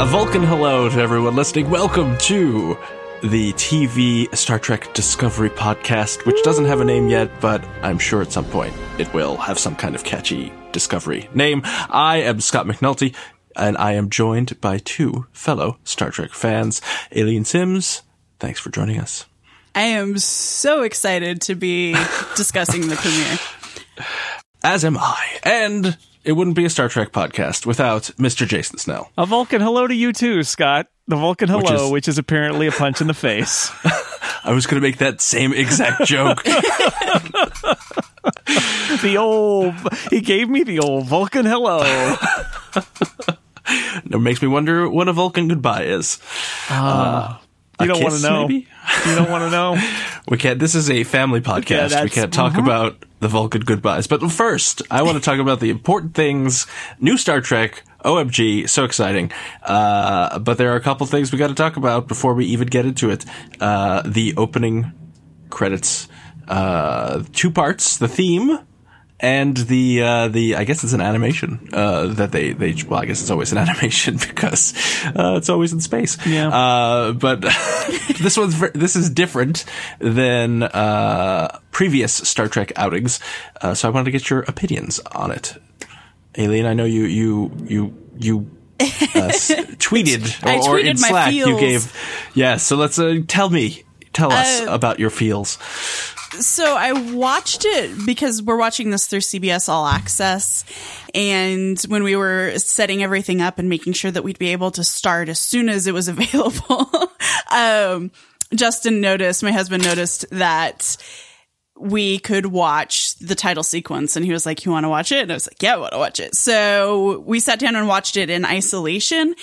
A Vulcan hello to everyone listening. Welcome to the TV Star Trek Discovery podcast, which doesn't have a name yet, but I'm sure at some point it will have some kind of catchy Discovery name. I am Scott McNulty, and I am joined by two fellow Star Trek fans, Aleen Simms. Thanks for joining us. I am so excited to be discussing the premiere. As am I. And it wouldn't be a Star Trek podcast without Mr. Jason Snell. A Vulcan hello to you too, Scott. The Vulcan hello, which is, which is apparently a punch in the face. I was going to make that same exact joke. the old, he gave me the old Vulcan hello. it makes me wonder what a Vulcan goodbye is. Uh, uh, you don't want to know. Maybe? You don't want to know. we can't. This is a family podcast. Yeah, we can't talk uh-huh. about the Vulcan goodbyes. But first, I want to talk about the important things. New Star Trek. OMG, so exciting. Uh, but there are a couple things we got to talk about before we even get into it. Uh, the opening credits, uh, two parts, the theme, and the uh, the I guess it's an animation uh, that they they well I guess it's always an animation because uh, it's always in space. Yeah. Uh, but this one's this is different than uh, previous Star Trek outings, uh, so I wanted to get your opinions on it. Aleen, I know you you you you uh, tweeted or, or in Slack you gave yeah. So let's uh, tell me tell us about your feels. So I watched it because we're watching this through CBS All Access. And when we were setting everything up and making sure that we'd be able to start as soon as it was available, um, Justin noticed, my husband noticed that we could watch the title sequence and he was like, you want to watch it? And I was like, yeah, I want to watch it. So we sat down and watched it in isolation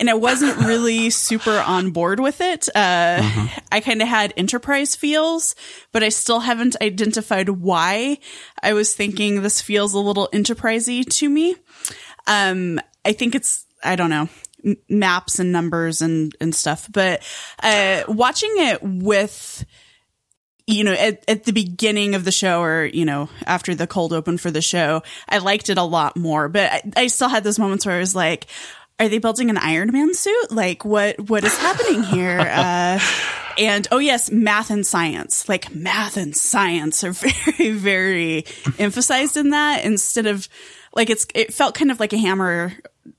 and I wasn't really super on board with it. Uh, mm-hmm. I kind of had enterprise feels, but I still haven't identified why I was thinking this feels a little enterprisey to me. Um, I think it's, I don't know, maps and numbers and, and stuff, but, uh, watching it with, you know, at, at the beginning of the show or, you know, after the cold open for the show, I liked it a lot more, but I, I still had those moments where I was like, are they building an Iron Man suit? Like what, what is happening here? Uh, and oh yes, math and science, like math and science are very, very emphasized in that instead of like it's, it felt kind of like a hammer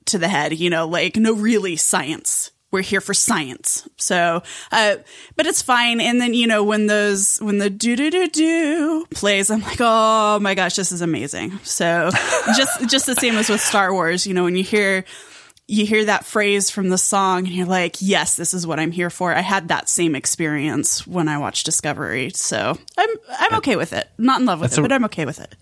to the head, you know, like no really science we're here for science. So, uh, but it's fine. And then, you know, when those, when the do do do do plays, I'm like, oh my gosh, this is amazing. So just, just the same as with Star Wars, you know, when you hear, you hear that phrase from the song and you're like, yes, this is what I'm here for. I had that same experience when I watched Discovery. So I'm, I'm okay with it. Not in love with That's it, a- but I'm okay with it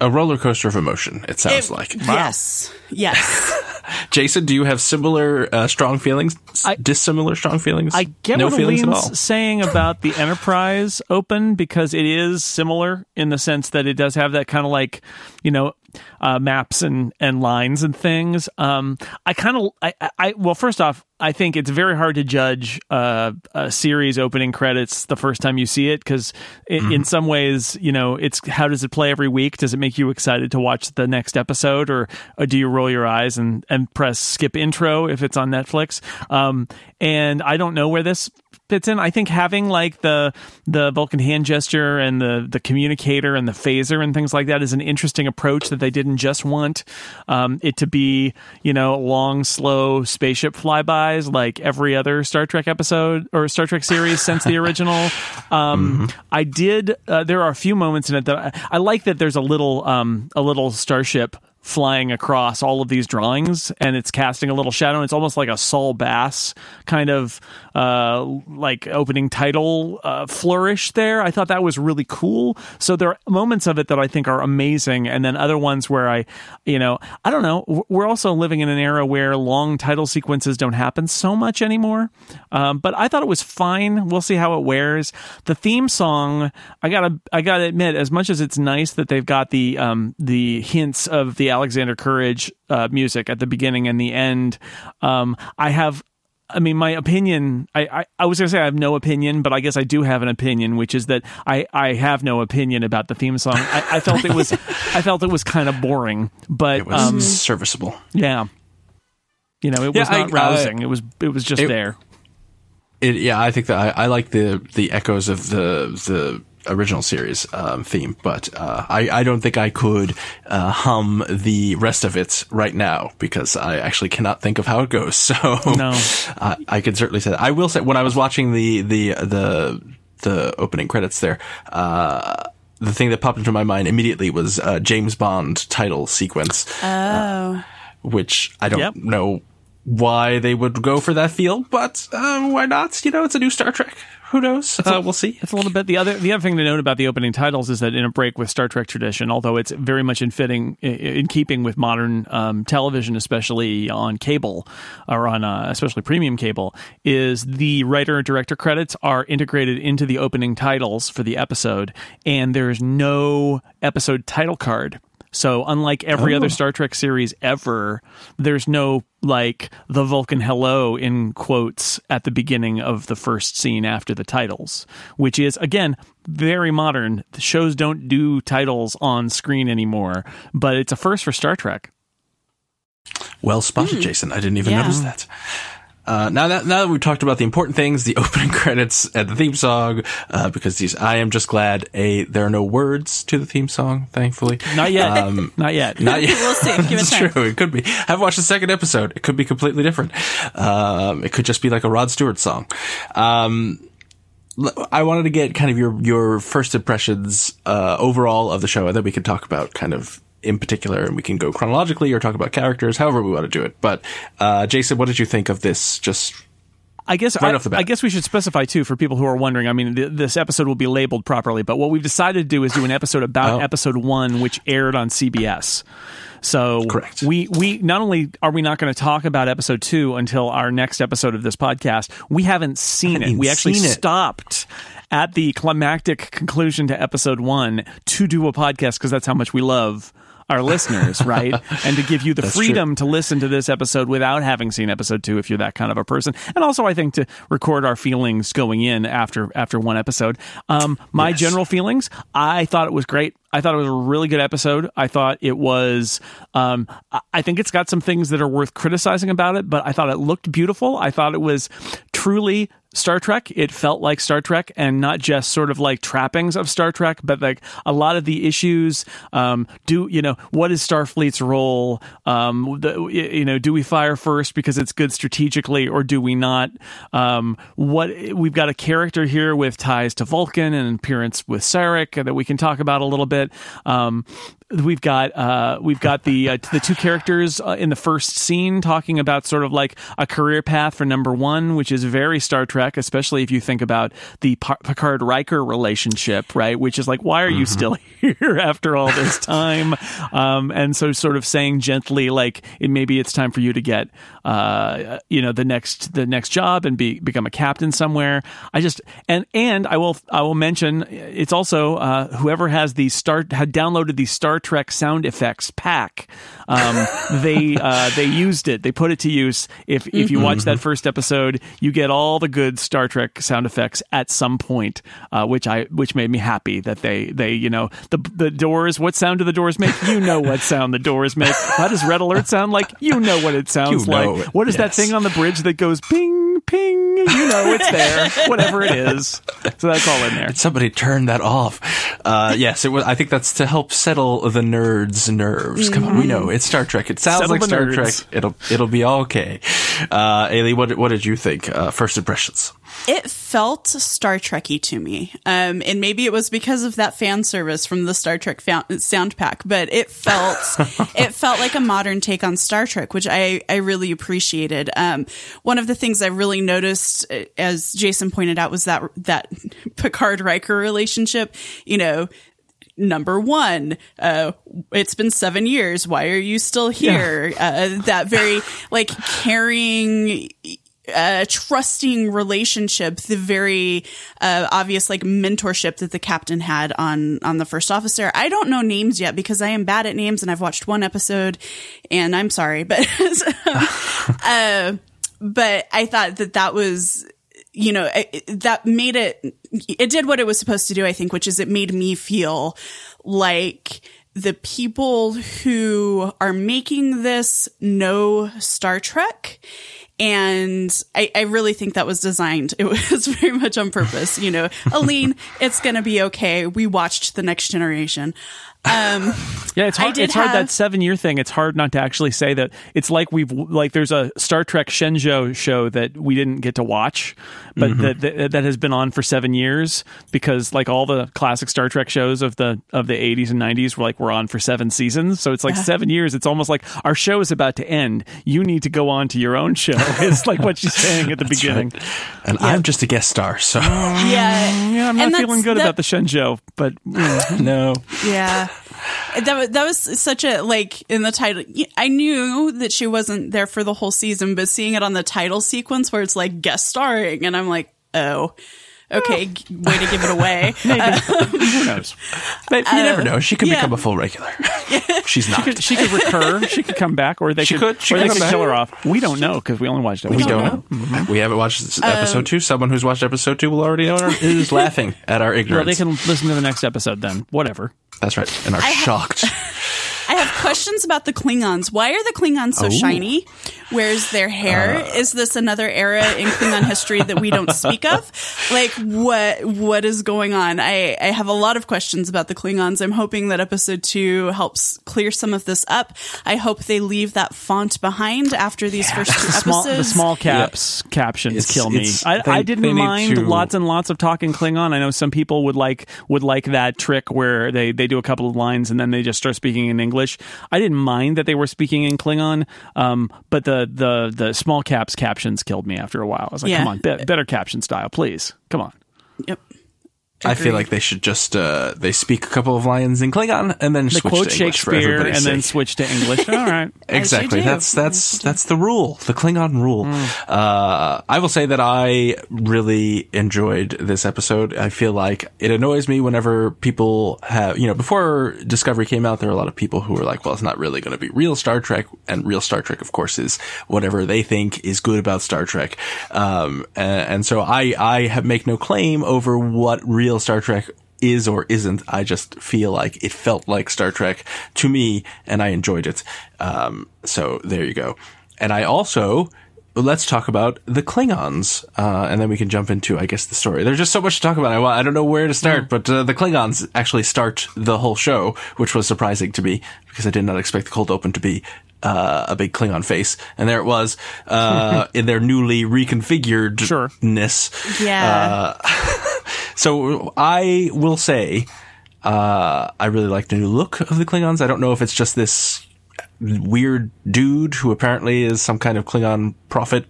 a roller coaster of emotion. It sounds it, like. Wow. Yes, yes. Jason, do you have similar uh, strong feelings? I, dissimilar strong feelings? I get no what feelings Lean's saying about the Enterprise Open because it is similar in the sense that it does have that kind of like, you know, uh, maps and and lines and things. Um, I kind of I, I well, first off, I think it's very hard to judge uh, a series opening credits the first time you see it because mm-hmm. in some ways, you know, it's how does it play every week? Does it make you excited to watch the next episode, or, or do you roll your eyes and and press skip intro if it's on Netflix? Um, and I don't know where this fits in. I think having like the the Vulcan hand gesture and the the communicator and the phaser and things like that is an interesting approach that they didn't just want um, it to be you know long slow spaceship like every other Star Trek episode or Star Trek series since the original. Um, mm-hmm. I did. Uh, there are a few moments in it that I, I like that there's a little um, a little starship flying across all of these drawings and it's casting a little shadow. It's almost like a Saul Bass kind of uh, like opening title uh, flourish there. I thought that was really cool. So there are moments of it that I think are amazing, and then other ones where I, you know, I don't know. We're also living in an era where long title sequences don't happen so much anymore. Um, but I thought it was fine. We'll see how it wears. The theme song, I gotta, I gotta admit, as much as it's nice that they've got the um, the hints of the Alexander Courage uh, music at the beginning and the end, um, I have I mean, my opinion, I, I, I was going to say I have no opinion, but I guess I do have an opinion, which is that I, I have no opinion about the theme song. I, I felt it was, I felt it was kind of boring, but it was um, serviceable. Yeah. You know, it was not I, rousing. Uh, it was it was just it, there. It, yeah, I think that I, I, like the the echoes of the the original series um, theme, but uh, I, I don't think I could uh, hum the rest of it right now because I actually cannot think of how it goes. So no. I, I can certainly say that. I will say when I was watching the the the the opening credits there. Uh, the thing that popped into my mind immediately was uh, James Bond title sequence. Oh. Uh, which I don't yep. know why they would go for that feel, but uh, why not? You know, it's a new Star Trek. Who knows? Uh, we'll see. It's a little bit the other the other thing to note about the opening titles is that in a break with Star Trek tradition, although it's very much in fitting in keeping with modern um, television, especially on cable or on uh, especially premium cable, is the writer and director credits are integrated into the opening titles for the episode, and there's no episode title card so unlike every oh. other Star Trek series ever, there's no like the Vulcan hello in quotes at the beginning of the first scene after the titles, which is again very modern. The shows don't do titles on screen anymore, but it's a first for Star Trek. Well spotted, mm. Jason. I didn't even yeah. notice that. Uh, now that now that we've talked about the important things, the opening credits and the theme song, uh, because these, I am just glad a there are no words to the theme song. Thankfully, not yet. Um, not yet. Not yet. we'll see. Give That's true. It could be. I've watched the second episode. It could be completely different. Um, it could just be like a Rod Stewart song. Um, I wanted to get kind of your your first impressions uh, overall of the show, and then we can talk about kind of in particular, and we can go chronologically or talk about characters, however we want to do it. But uh, Jason, what did you think of this? Just I guess right I, I, guess we should specify too for people who are wondering. I mean, th- this episode will be labeled properly, but what we've decided to do is do an episode about oh. episode one, which aired on CBS. So Correct. we we not only are we not going to talk about episode two until our next episode of this podcast, we haven't seen it. We actually stopped at the climactic conclusion to episode one to do a podcast because that's how much we love our listeners, right? and to give you the That's freedom true. to listen to this episode without having seen episode two, if you're that kind of a person. And also, I think to record our feelings going in after after one episode. Um, my yes. general feelings, I thought it was great. I thought it was a really good episode. I thought it was. Um, I think it's got some things that are worth criticizing about it, but I thought it looked beautiful. I thought it was truly Star Trek. It felt like Star Trek and not just sort of like trappings of Star Trek, but like a lot of the issues. Um, do, you know, what is Starfleet's role? Um, the, you know, do we fire first because it's good strategically or do we not? Um, what we've got a character here with ties to Vulcan and appearance with Sarek that we can talk about a little bit. We've got uh, we've got the uh, the two characters uh, in the first scene talking about sort of like a career path for number one, which is very Star Trek, especially if you think about the Picard Riker relationship, right? Which is like, why are you mm-hmm. still here after all this time? um, and so, sort of saying gently, like, it, maybe it's time for you to get, uh, you know, the next the next job and be become a captain somewhere. I just and and I will I will mention it's also uh, whoever has the start had downloaded the Star Trek sound effects pack. Um, they uh, they used it. They put it to use. If if you watch that first episode, you get all the good Star Trek sound effects at some point, uh, which I which made me happy that they they you know the the doors. What sound do the doors make? You know what sound the doors make. How does Red Alert sound like? You know what it sounds you like. What is yes. that thing on the bridge that goes ping ping? You know it's there. Whatever it is. So that's all in there. Somebody turn that off. Uh, yes, it was. I think that's to help settle the nerds' nerves. Come on, we know it's Star Trek. It sounds Settle like Star nerds. Trek. It'll it'll be all okay. Uh, Ailey, what what did you think? Uh, first impressions. It felt Star Trekky to me, um, and maybe it was because of that fan service from the Star Trek sound pack. But it felt it felt like a modern take on Star Trek, which I I really appreciated. Um, one of the things I really noticed, uh, as Jason pointed out, was that that Picard Riker relationship. You know, number one, uh, it's been seven years. Why are you still here? Yeah. Uh, that very like caring, uh, trusting relationship, the very uh, obvious like mentorship that the captain had on on the first officer. I don't know names yet because I am bad at names and I've watched one episode, and I'm sorry, but uh, but I thought that that was you know, it, that made it, it did what it was supposed to do, I think, which is it made me feel like the people who are making this know Star Trek. And I, I really think that was designed. It was very much on purpose. You know, Aleen, it's going to be okay. We watched The Next Generation. Um, yeah, it's hard. It's hard have, that seven year thing. It's hard not to actually say that. It's like we've like there's a Star Trek Shenzhou show that we didn't get to watch, but mm-hmm. that, that, that has been on for seven years because like all the classic Star Trek shows of the of the 80s and 90s were like we're on for seven seasons. So it's like yeah. seven years. It's almost like our show is about to end. You need to go on to your own show. It's like what she's saying at the beginning. Right. And yeah. I'm just a guest star, so yeah, yeah. I'm not feeling good that, about the Shenzhou, but no, yeah that was, that was such a like in the title. I knew that she wasn't there for the whole season, but seeing it on the title sequence where it's like guest starring, and I'm like, oh. Okay, way to give it away. Uh, Who knows? But you uh, never know. She could yeah. become a full regular. She's not. She could, she could, recur. She could come back, or they she could, could she or could they could kill her off. We don't know because we only watched episode. We don't know. Mm-hmm. We haven't watched episode um, two. Someone who's watched episode two will already know. Is laughing at our ignorance. Well, they can listen to the next episode then. Whatever. That's right, and are I shocked. I have questions about the Klingons. Why are the Klingons so oh. shiny? Where's their hair? Uh, is this another era in Klingon history that we don't speak of? Like what what is going on? I, I have a lot of questions about the Klingons. I'm hoping that episode two helps clear some of this up. I hope they leave that font behind after these yeah. first two episodes. Small, the small caps yeah. captions it's, kill me. I, they, I, didn't mind to... lots and lots of talking Klingon. I know some people would like would like that trick where they, they do a couple of lines and then they just start speaking in English. I didn't mind that they were speaking in Klingon, um, but the the the small caps captions killed me after a while. I was like, yeah. come on, be- better caption style, please. Come on. Yep. I feel like they should just uh, they speak a couple of lines in Klingon and then they switch quote to Shakespeare and sake. then switch to English. All right, exactly. That's that's that's the rule, the Klingon rule. Mm. Uh, I will say that I really enjoyed this episode. I feel like it annoys me whenever people have you know before Discovery came out, there were a lot of people who were like, "Well, it's not really going to be real Star Trek," and real Star Trek, of course, is whatever they think is good about Star Trek. Um, and, and so I I have make no claim over what real real Star Trek is or isn't. I just feel like it felt like Star Trek to me and I enjoyed it. Um, so there you go. And I also, let's talk about the Klingons, uh, and then we can jump into, I guess, the story. There's just so much to talk about. I, I don't know where to start, mm. but uh, the Klingons actually start the whole show, which was surprising to me because I did not expect the cold open to be uh, a big Klingon face, and there it was uh, in their newly reconfiguredness. Sure. Yeah. So I will say, uh, I really like the new look of the Klingons. I don't know if it's just this weird dude who apparently is some kind of Klingon prophet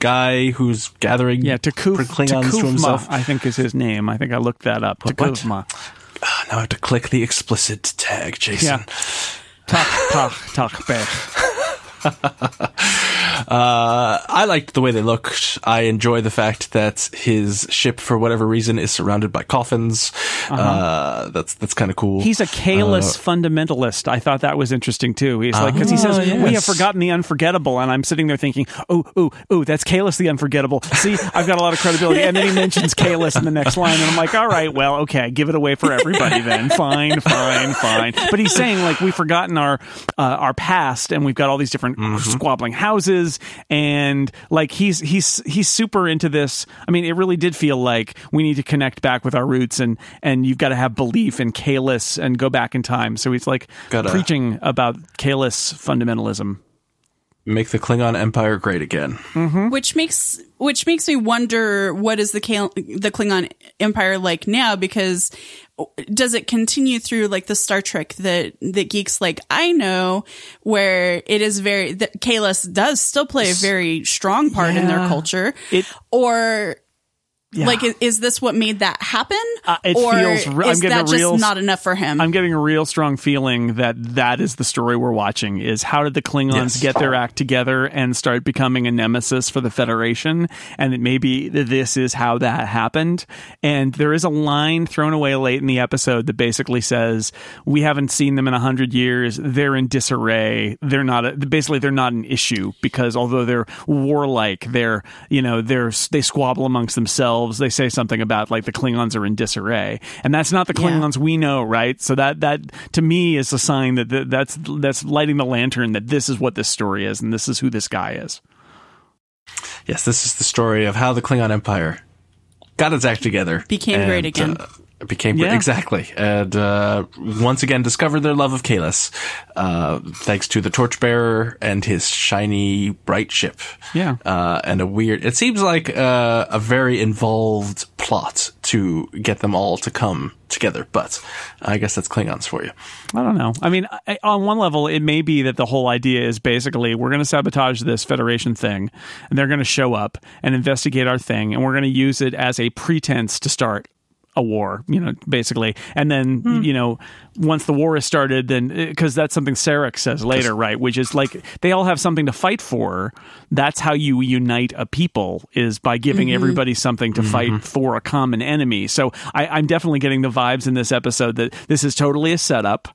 guy who's gathering yeah Takuf, Klingons T'Kuvma, to himself. I think is his name. I think I looked that up. T'Kuvma. Uh, now I have to click the explicit tag, Jason. Yeah. Tak tak tak Uh, I liked the way they looked. I enjoy the fact that his ship, for whatever reason, is surrounded by coffins. Uh-huh. Uh, that's that's kind of cool. He's a Kahless uh, fundamentalist. I thought that was interesting too. He's like because he says yes. we have forgotten the unforgettable, and I'm sitting there thinking, oh, oh, oh, that's Kahless the unforgettable. See, I've got a lot of credibility, and then he mentions Kahless in the next line, and I'm like, all right, well, okay, give it away for everybody then. fine, fine, fine. But he's saying like we've forgotten our uh, our past, and we've got all these different mm-hmm. squabbling houses and like he's he's he's super into this. I mean, it really did feel like we need to connect back with our roots, and and you've got to have belief in Kahless and go back in time. So he's like Gotta preaching about Kahless fundamentalism make the Klingon Empire great again. Mm-hmm. Which makes which makes me wonder what is the the Klingon Empire like now because does it continue through like the Star Trek that that geeks like I know where it is very that Kahless does still play a very strong part yeah. in their culture it, or yeah. Like, is, is, this what made that happen? Uh, it or feels. Re- is that real, just not enough for him? I'm getting a real strong feeling that that is the story we're watching. Is how did the Klingons yes. get their act together and start becoming a nemesis for the Federation? And that maybe this is how that happened. And there is a line thrown away late in the episode that basically says, "We haven't seen them in a hundred years. They're in disarray. They're not. A, basically, they're not an issue because although they're warlike, they're you know they're they squabble amongst themselves." Themselves, they say something about like the Klingons are in disarray, and that's not the Klingons yeah. we know, right? So that that to me is a sign that th- that's that's lighting the lantern that this is what this story is, and this is who this guy is. Yes, this is the story of how the Klingon Empire got its act together, became and, great again. Uh, became yeah. exactly. And uh, once again discovered their love of Kahless uh, thanks to the torchbearer and his shiny bright ship. Yeah. Uh, and a weird it seems like uh, a very involved plot to get them all to come together but I guess that's Klingons for you. I don't know. I mean I, on one level it may be that the whole idea is basically we're going to sabotage this Federation thing and they're going to show up and investigate our thing and we're going to use it as a pretense to start a war, you know, basically. And then, hmm. you know, once the war is started, then because that's something Sarek says later, right? Which is like they all have something to fight for. That's how you unite a people is by giving mm-hmm. everybody something to mm-hmm. fight for a common enemy. So I, am definitely getting the vibes in this episode that this is totally a setup,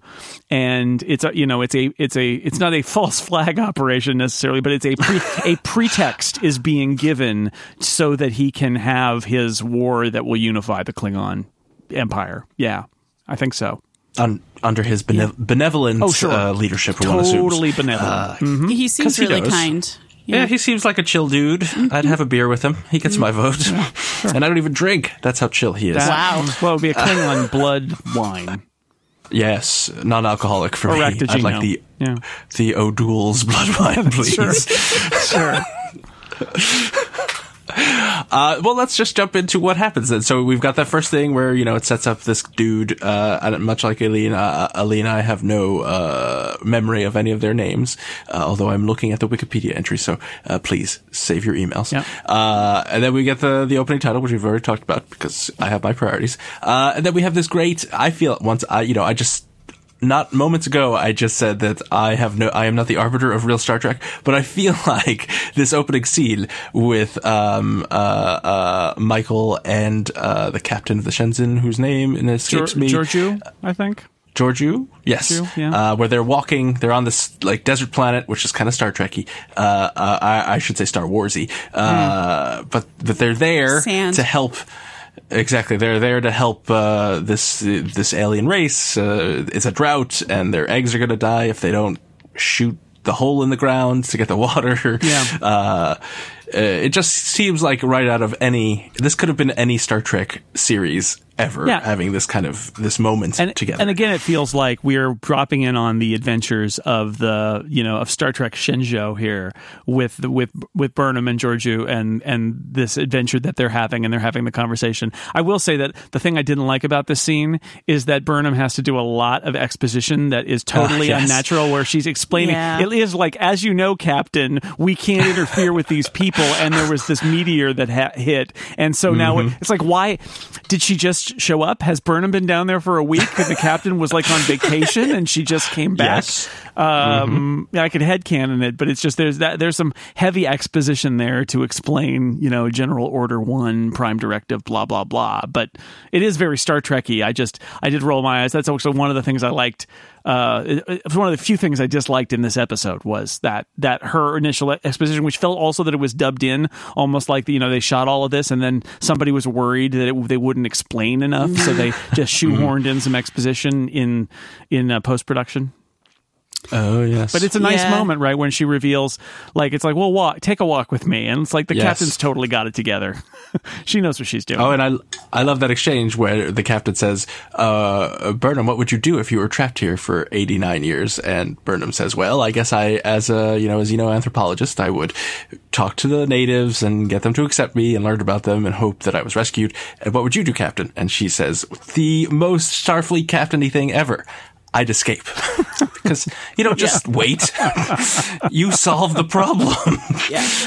and it's a you know it's a it's a it's not a false flag operation necessarily, but it's a pre, a pretext is being given so that he can have his war that will unify the Klingon empire. Yeah, I think so un, under his bene- yeah. benevolent oh, sure. uh, leadership. Totally benevolent. Uh, mm-hmm. He seems really he kind. Yeah. yeah. he seems like a chill dude. Mm-hmm. I'd have a beer with him. He gets mm-hmm. my vote. Yeah, sure. And I don't even drink. That's how chill he is. That, wow. Well, it would be a Klingon blood wine. Yes, non-alcoholic for me. I'd like the yeah. the O'Doul's blood wine, please. sure. sure. Uh, well, let's just jump into what happens then. So we've got that first thing where, you know, it sets up this dude, uh, much like Alina, uh, Alina, I have no, uh, memory of any of their names, uh, although I'm looking at the Wikipedia entry. So, uh, please save your emails. Yeah. and then we get the, the opening title, which we've already talked about because I have my priorities. and then we have this great, I feel once I, you know, I just, not moments ago, I just said that I have no, I am not the arbiter of real Star Trek, but I feel like this opening scene with, um, uh, uh, Michael and, uh, the captain of the Shenzhen, whose name escapes me. Georgiou, I think. Georgiou, yes, Georgiou, yeah. uh, where they're walking, they're on this like desert planet, which is kind of Star Trekky. Uh, uh, I, I, should say Star Warsy, mm. but that they're there Sand. to help Exactly, they're there to help uh, this this alien race. Uh, it's a drought, and their eggs are going to die if they don't shoot the hole in the ground to get the water. Yeah. Uh, it just seems like right out of any. This could have been any Star Trek series ever yeah. having this kind of this moment and, together. And again, it feels like we're dropping in on the adventures of the you know of Star Trek Shenzhou here with the, with with Burnham and Georgiou and and this adventure that they're having and they're having the conversation. I will say that the thing I didn't like about this scene is that Burnham has to do a lot of exposition that is totally uh, yes. unnatural, where she's explaining yeah. it is like as you know, Captain, we can't interfere with these people, and there was this meteor that ha- hit, and so now mm-hmm. it's like why did she just show up? Has Burnham been down there for a week and the captain was like on vacation and she just came back? Yes. Um, mm-hmm. I could headcanon it, but it's just there's that there's some heavy exposition there to explain, you know, General Order One, Prime Directive, blah blah blah. But it is very Star Trekky. I just I did roll my eyes. That's also one of the things I liked uh, it, was one of the few things I disliked in this episode was that that her initial exposition, which felt also that it was dubbed in, almost like you know they shot all of this and then somebody was worried that it, they wouldn't explain enough, so they just shoehorned in some exposition in in uh, post production. Oh yes, but it's a nice yeah. moment, right? When she reveals, like, it's like, well, walk, take a walk with me, and it's like the yes. captain's totally got it together. she knows what she's doing. Oh, and I, I love that exchange where the captain says, uh, "Burnham, what would you do if you were trapped here for eighty nine years?" And Burnham says, "Well, I guess I, as a, you know, as you know, anthropologist, I would talk to the natives and get them to accept me and learn about them and hope that I was rescued. And what would you do, Captain?" And she says, "The most Starfleet captainy thing ever." I'd escape because you don't just yeah. wait. you solve the problem. yeah.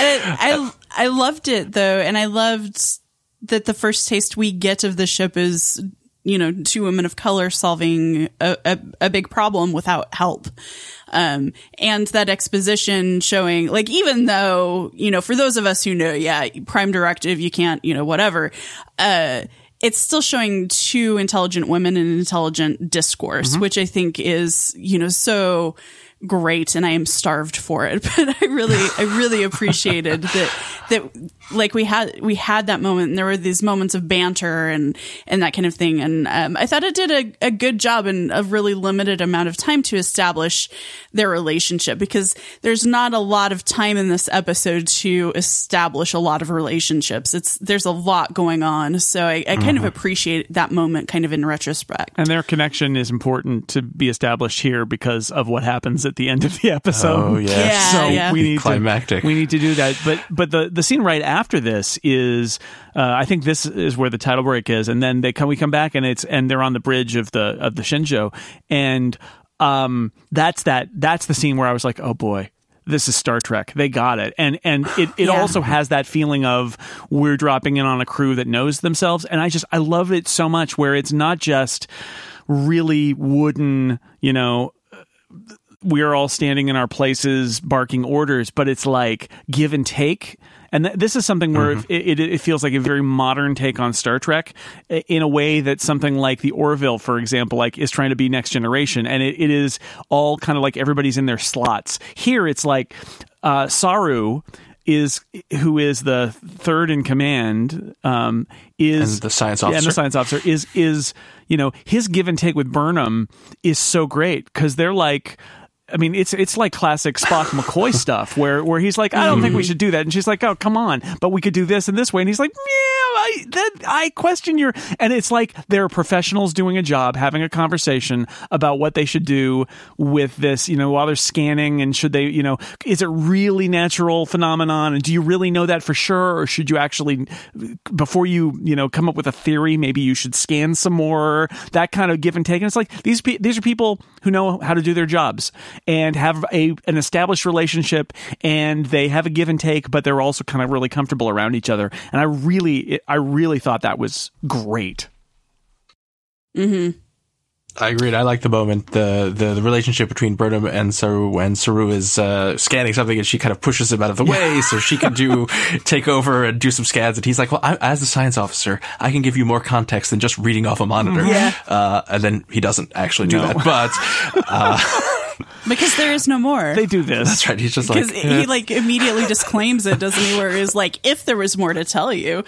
And I I loved it though, and I loved that the first taste we get of the ship is you know two women of color solving a, a, a big problem without help. Um, and that exposition showing, like, even though, you know, for those of us who know, yeah, prime directive, you can't, you know, whatever, uh, it's still showing two intelligent women in an intelligent discourse, mm-hmm. which I think is, you know, so great and I am starved for it. But I really, I really appreciated that, that like we had we had that moment and there were these moments of banter and and that kind of thing. And um, i thought it did a, a good job in a really limited amount of time to establish their relationship because there's not a lot of time in this episode to establish a lot of relationships. It's there's a lot going on. So i, I kind mm-hmm. of appreciate that moment kind of in retrospect. And their connection is important to be established here because of what happens at the end of the episode. Oh yeah, yeah so yeah. we need climactic. to, we need to do that. But but the the scene right after this is uh, I think this is where the title break is, and then they come we come back and it's and they're on the bridge of the of the Shenzhou, and um that's that that's the scene where I was like, oh boy, this is Star Trek. They got it. And and it, it yeah. also has that feeling of we're dropping in on a crew that knows themselves. And I just I love it so much where it's not just really wooden, you know, we're all standing in our places barking orders, but it's like give and take and th- this is something where mm-hmm. it, it, it, feels like a very modern take on Star Trek in a way that something like the Orville, for example, like is trying to be next generation. And it, it is all kind of like everybody's in their slots. Here it's like uh, Saru is who is the third in command um, is and the science officer and the science officer is is you know his give and take with Burnham is so great because they're like I mean, it's it's like classic Spock McCoy stuff where where he's like, I don't think we mm-hmm. should do that, and she's like, Oh, come on, but we could do this and this way, and he's like, Yeah, I that I question your, and it's like they're professionals doing a job, having a conversation about what they should do with this, you know, while they're scanning, and should they, you know, is it really natural phenomenon, and do you really know that for sure, or should you actually, before you you know come up with a theory, maybe you should scan some more, that kind of give and take, and it's like these these are people who know how to do their jobs and have a an established relationship and they have a give and take, but they're also kind of really comfortable around each other. And I really, I really thought that was great. Hmm. I agreed. I like the moment the, the, the relationship between Burnham and Saru when Saru is uh, scanning something and she kind of pushes him out of the way so she can do take over and do some scans and he's like, well, I, as a science officer, I can give you more context than just reading off a monitor. Yeah. Uh, and then he doesn't actually do no. that, but. Uh, because there is no more. They do this. That's right. He's just like because he like immediately disclaims it, doesn't he? Where is like, if there was more to tell you.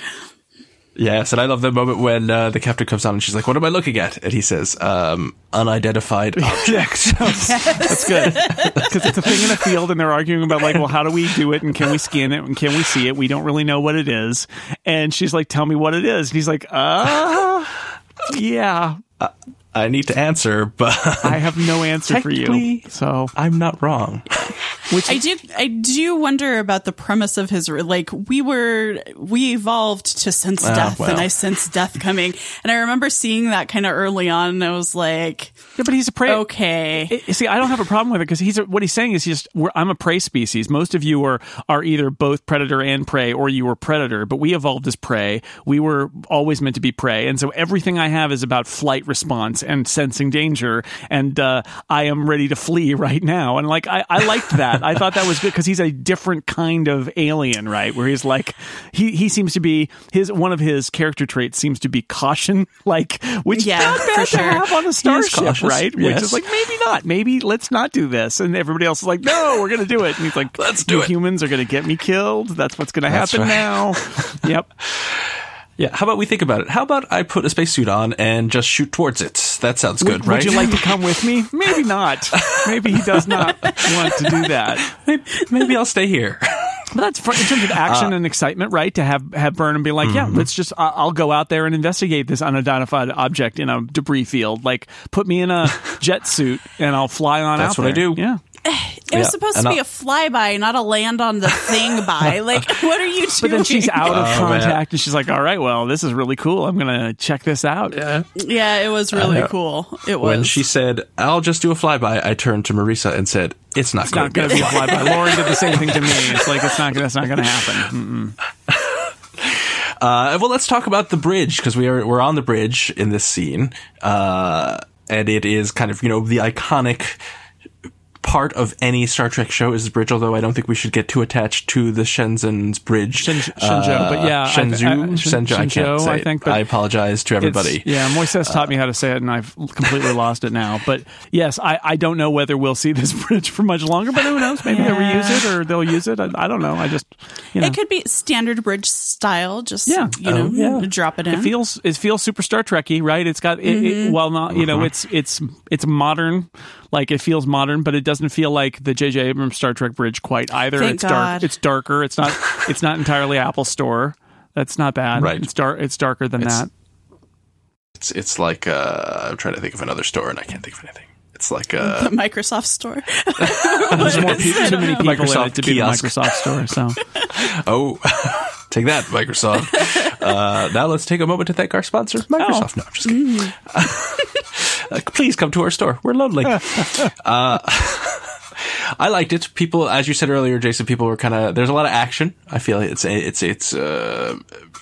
Yes, and I love the moment when uh, the captain comes on and she's like, "What am I looking at?" And he says, um, "Unidentified object." That's good because it's a thing in a field, and they're arguing about like, well, how do we do it, and can we scan it, and can we see it? We don't really know what it is. And she's like, "Tell me what it is." And he's like, "Uh, yeah." Uh, I need to answer, but I have no answer for you. So I'm not wrong. Which I do, I do wonder about the premise of his like we were we evolved to sense uh, death, well. and I sense death coming, and I remember seeing that kind of early on, and I was like, yeah, but he's a prey. Okay, it, see, I don't have a problem with it because he's a, what he's saying is he's just I'm a prey species. Most of you are are either both predator and prey, or you were predator, but we evolved as prey. We were always meant to be prey, and so everything I have is about flight response and sensing danger, and uh, I am ready to flee right now. And like I, I liked that. I thought that was good because he's a different kind of alien, right? Where he's like he he seems to be his one of his character traits seems to be caution, like which yeah, not bad to sure. have on a starship, right? Yes. Which is like maybe not, maybe let's not do this, and everybody else is like, no, we're gonna do it, and he's like, let's do it. Humans are gonna get me killed. That's what's gonna happen right. now. yep. Yeah, how about we think about it? How about I put a spacesuit on and just shoot towards it? That sounds good, would, right? Would you like to come with me? Maybe not. Maybe he does not want to do that. Maybe, maybe I'll stay here. But that's for, in terms of action uh, and excitement, right? To have have Burnham be like, mm-hmm. yeah, let's just I'll go out there and investigate this unidentified object in a debris field. Like, put me in a jet suit and I'll fly on that's out. That's what there. I do. Yeah. It was supposed to be I'll, a flyby, not a land on the thing by. Like, what are you doing? But then she's out of oh, contact, man. and she's like, "All right, well, this is really cool. I'm gonna check this out." Yeah, yeah, it was really uh, cool. It was. When she said, "I'll just do a flyby," I turned to Marisa and said, "It's not, it's not going to be a flyby." Lauren did the same thing to me. It's like it's not. That's not going to happen. Uh, well, let's talk about the bridge because we are we're on the bridge in this scene, uh, and it is kind of you know the iconic part of any Star Trek show is the bridge. Although I don't think we should get too attached to the Shenzhen's bridge. Shen- Shenzhou, uh, but yeah, Shenzhou, I- I- uh, Shen- Shenzhou. I can't say. I think, but I apologize to everybody. It's- yeah, Moises taught me how to say it, and I've completely lost it now. But yes, I, I don't know whether we'll see this bridge for much longer, but who knows? Maybe they'll Yeah. reuse it or they'll use it. I, I don't know. I just, you know. It could be standard bridge style. Just Yeah. you know, Oh, yeah. drop it in. It feels it feels super Star Trekky, right? It's got it, it, mm-hmm. well, not you know, uh-huh. it's it's it's modern, like it feels modern, but it doesn't feel like the J.J. Abrams Star Trek bridge quite either. Thank it's God. dark. It's darker. It's not. it's not entirely Apple Store. That's not bad. Right. It's dark. It's darker than It's- that. It's it's like uh, I'm trying to think of another store and I can't think of anything. It's like uh, the Microsoft store. There's more people, too many people in Microsoft it to be the. Microsoft Store. So oh, take that, Microsoft. uh, now let's take a moment to thank our sponsor, Microsoft. No, I'm just kidding. Please come to our store. We're lonely. uh, I liked it. People, as you said earlier, Jason, people were kind of. There's a lot of action. I feel it's a, it's it's uh,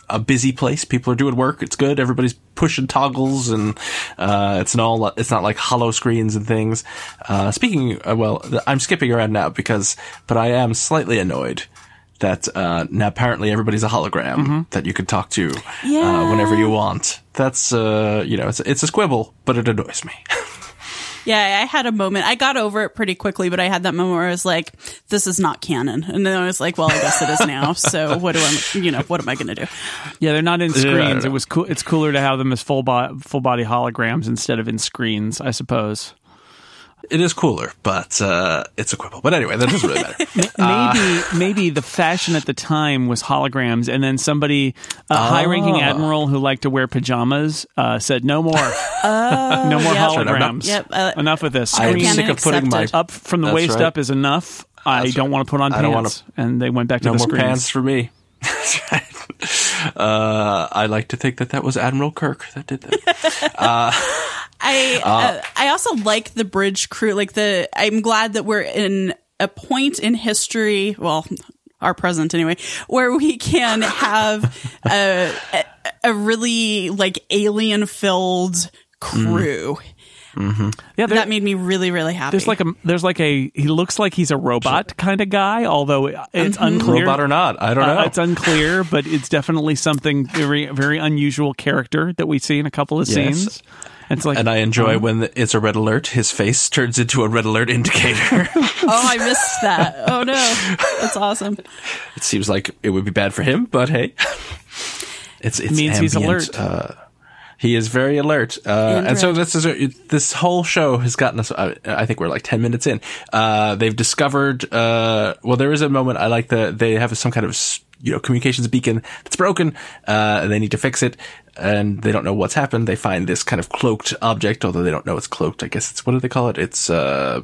a busy place. People are doing work. It's good. Everybody's pushing toggles, and uh, it's an all. It's not like hollow screens and things. Uh, speaking, uh, well, I'm skipping around now because, but I am slightly annoyed that uh, now apparently everybody's a hologram that you can talk to uh, whenever you want. That's uh, you know, it's it's a squibble, but it annoys me. Yeah, I had a moment. I got over it pretty quickly, but I had that moment where I was like, "This is not canon," and then I was like, "Well, I guess it is now." So what do I, you know, what am I going to do? yeah, they're not in Yeah, I don't screens. It was cool. It's cooler to have them as full body full body holograms instead of in screens, I suppose. It is cooler, but uh, it's a quibble. But anyway, that doesn't really matter. maybe maybe the fashion at the time was holograms, and then somebody, a high-ranking Oh. admiral who liked to wear pajamas, uh, said, "No more, no more yep. holograms. Yep, uh, enough of this. I am Screen sick of putting my accepted. up from the waist right. up is enough. I don't right. want to put on I don't wanna- pants." And they went back to no the more screens. pants for me. Uh, I like to think that that was Admiral Kirk that did that. I uh, I also like the bridge crew. Like the, I'm glad that we're in a point in history. Well, our present anyway, where we can have a a, a really like alien filled crew. Yeah, there- That made me really really happy. there's like a there's like a he looks like he's a robot kind of guy, although it's unclear. Robot or not, I don't know. Uh, it's unclear, but it's definitely something very very unusual character that we see in a couple of Yes. scenes. It's like and I enjoy when the, it's a red alert. His face turns into a red alert indicator. oh, I missed that. Oh no, that's awesome. it seems like it would be bad for him, but hey, it's it means he's alert. Uh, he is very alert, uh, and so this is a, this whole show has gotten us. Uh, I think we're like ten minutes in. Uh, they've discovered. Uh, well, there is a moment I like that they have some kind of you know communications beacon that's broken. Uh, and they need to fix it, and they don't know what's happened. They find this kind of cloaked object, although they don't know it's cloaked. I guess it's what do they call it? It's uh,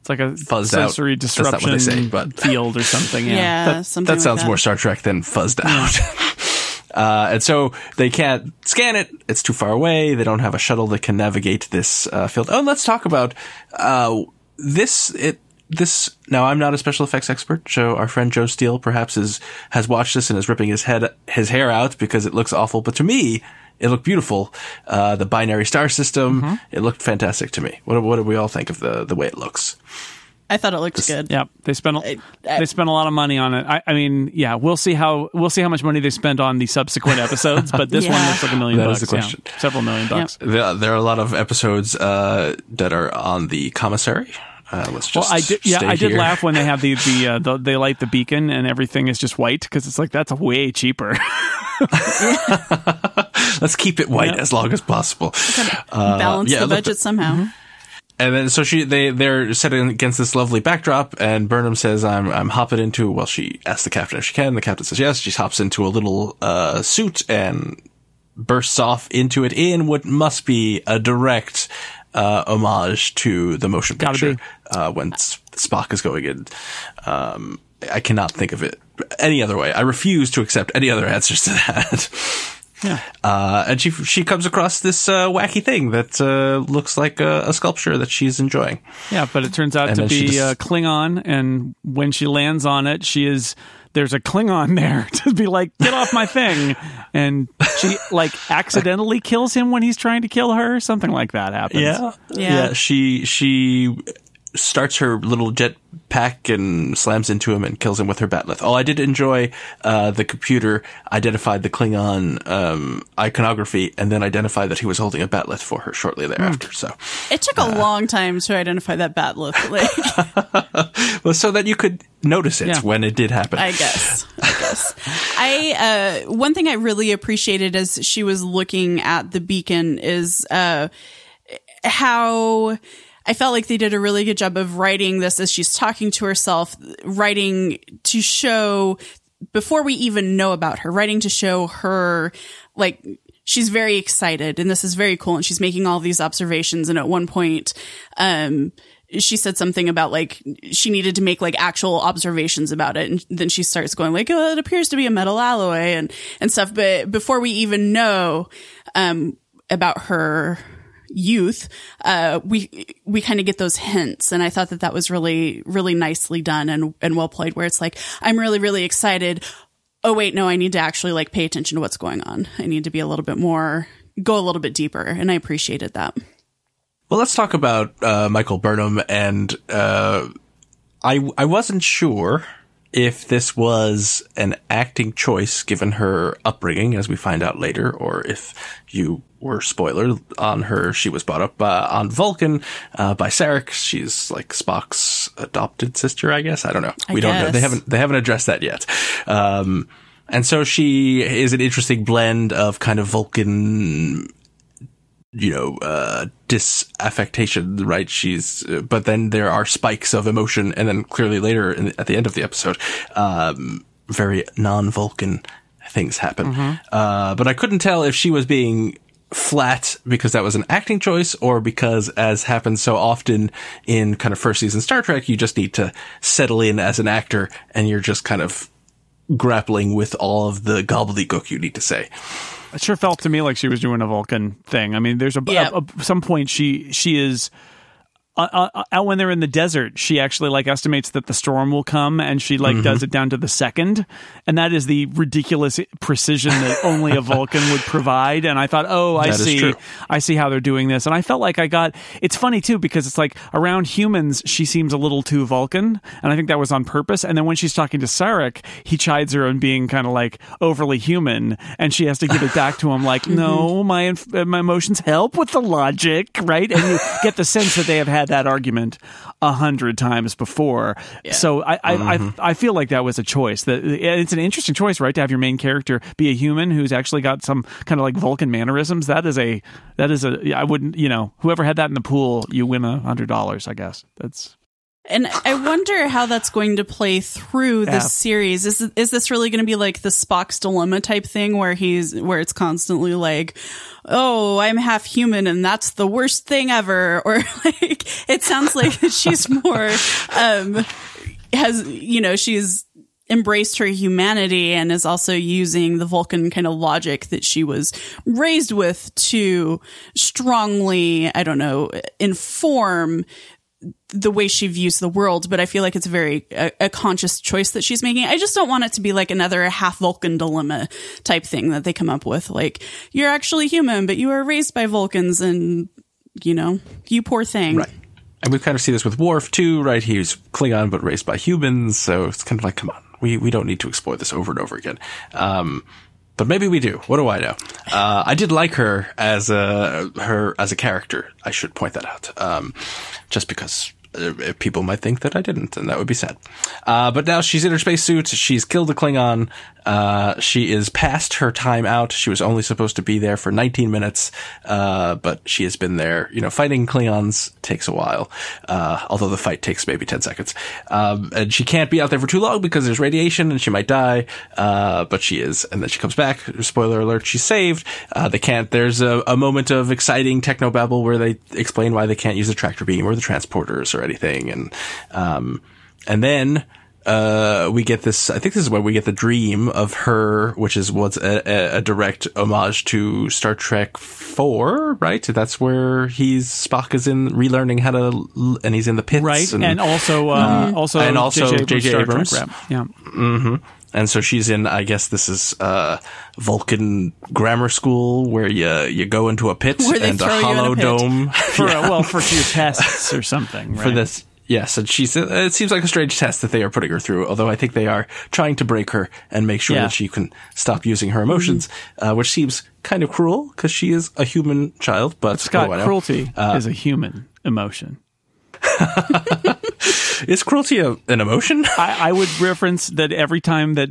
it's like a fuzzed out. sensory That's not disruption what they say, but- field or something. Yeah, Yeah. that, something that like sounds that. more Star Trek than fuzzed out. uh, and so they can't scan it. It's too far away. They don't have a shuttle that can navigate this uh, field. Oh, and let's talk about uh, this. It this now. I'm not a special effects expert, so our friend Joe Steele perhaps is has watched this and is ripping his head his hair out because it looks awful. But to me. It looked beautiful. Uh, the binary star system. Mm-hmm. It looked fantastic to me. What, what do we all think of the, the way it looks? I thought it looked good. Yep, they spent a, I- I- they spent a lot of money on it. I, I mean, yeah, we'll see how we'll see how much money they spend on the subsequent episodes, but this one looks like a million That bucks. is the yeah. several million bucks. There, there are a lot of episodes uh, that are on the commissary. Uh, let's Well, just I did. Yeah, stay I did here. laugh when they have the the, uh, the they light the beacon and everything is just white because it's like that's way cheaper. Let's keep it white Yeah. as long as possible. Balance Uh, yeah, the it looked- budget somehow. And then so she they they're setting against this lovely backdrop, and Burnham says, "I'm I'm hopping into." Well, she asks the captain if she can. The captain says yes. She hops into a little uh, suit and bursts off into it in what must be a direct uh, homage to the motion picture uh, when S- Spock is going in. Um, I cannot think of it any other way. I refuse to accept any other answers to that. yeah, Uh, and she she comes across this uh, wacky thing that uh, looks like a, a sculpture that she's enjoying. yeah, but it turns out And to be just- uh, Klingon, and when she lands on it, she is there's a Klingon there to be like, get off my thing, and she like accidentally kills him when he's trying to kill her. Something like that happens. Yeah. Yeah. She she starts her little jet pack and slams into him and kills him with her bat'leth. Oh, I did enjoy uh, the computer identified the Klingon um, iconography and then identified that he was holding a bat'leth for her shortly thereafter. Mm. So it took a uh, long time to identify that bat'leth, like well, so that you could notice it yeah. when it did happen. I guess. I guess. I uh, one thing I really appreciated as she was looking at the beacon is uh, how I felt like they did a really good job of writing this as she's talking to herself, writing to show before we even know about her, writing to show her like she's very excited and this is very cool and she's making all these observations and at one point um she said something about like she needed to make like actual observations about it and then she starts going like oh it appears to be a metal alloy and and stuff. But before we even know um about her youth, uh, we we kind of get those hints, and I thought that that was really really nicely done and and well played. Where it's like I'm really really excited. Oh wait, no, I need to actually like pay attention to what's going on. I need to be a little bit more, go a little bit deeper, and I appreciated that. Well, let's talk about uh, Michael Burnham, and uh, I I wasn't sure if this was an acting choice given her upbringing, as we find out later, or if you were spoiler on her, she was brought up uh, on Vulcan uh, by Sarek. She's like Spock's adopted sister, I guess. I don't know. I we guess. don't know. They haven't they haven't addressed that yet. Um, and so she is an interesting blend of kind of Vulcan you know, uh, disaffectation, right? She's, uh, but then there are spikes of emotion. And then clearly later in, at the end of the episode, um, very non-Vulcan things happen. Mm-hmm. Uh, but I couldn't tell if she was being flat because that was an acting choice or because as happens so often in kind of first season Star Trek, you just need to settle in as an actor and you're just kind of grappling with all of the gobbledygook you need to say. It sure felt to me like she was doing a Vulcan thing. I mean, there's a, yeah. a, a some point she she is uh, uh, out when they're in the desert, she actually like estimates that the storm will come, and she like mm-hmm. does it down to the second, and that is the ridiculous precision that only a Vulcan would provide. And I thought, oh, I see, I see how they're doing this, and I felt like I got. It's funny too because it's like around humans, she seems a little too Vulcan, and I think that was on purpose. And then when she's talking to Sarek, he chides her on being kind of like overly human, and she has to give it back to him like, no, my my emotions help with the logic, right? And you get the sense that they have had had that argument a hundred times before. Yeah. So I, I, mm-hmm. I, I, feel like that was a choice. That it's an interesting choice, right? To have your main character be a human who's actually got some kind of like Vulcan mannerisms. That is a that is a I wouldn't you know whoever had that in the pool, you win a hundred dollars. I guess that's and I wonder how that's going to play through this yeah. series. Is is this really going to be like the Spock's dilemma type thing where he's where it's constantly like, "Oh, I'm half human and that's the worst thing ever," or like it sounds like she's more um has you know she's embraced her humanity and is also using the Vulcan kind of logic that she was raised with to strongly, I don't know, inform the way she views the world, but I feel like it's very a, a, conscious choice that she's making. I just don't want it to be like another half Vulcan dilemma type thing that they come up with. Like you're actually human, but you were raised by Vulcans, and you know, you poor thing. Right. And we kind of see this with Worf too, right? He's Klingon but raised by humans, so it's kind of like, come on, we we don't need to explore this over and over again. Um, but maybe we do. What do I know? Uh, I did like her as a her as a character. I should point that out, um, just because people might think that I didn't, and that would be sad. Uh, but now she's in her spacesuit. She's killed a Klingon. Uh, she is past her time out. She was only supposed to be there for 19 minutes, uh, but she has been there. You know, fighting Klingons takes a while, uh, although the fight takes maybe 10 seconds. Um, and she can't be out there for too long because there's radiation and she might die. Uh, but she is, and then she comes back. Spoiler alert: she's saved. they can't. There's a, a moment of exciting techno babble where they explain why they can't use the tractor beam or the transporters or anything. And, um, and then, uh, we get this, I think this is where we get the dream of her, which is what's a, a, direct homage to Star Trek 4, right? That's where he's, Spock is in relearning how to, and he's in the pits. Right. And, and also, uh, mm-hmm. also, and also J.J. Abrams. Abrams. Yeah. Mm-hmm. And so she's in, I guess this is, uh, Vulcan grammar school where you, you go into a pit and a hollow a dome. for, yeah. well, for your tests or something, right? For this, Yes, and she said it seems like a strange test that they are putting her through. Although I think they are trying to break her and make sure Yeah. that she can stop using her emotions, uh, which seems kind of cruel because she is a human child. But Scott, what do cruelty Uh, is a human emotion. is cruelty a, an emotion? I, I would reference that every time that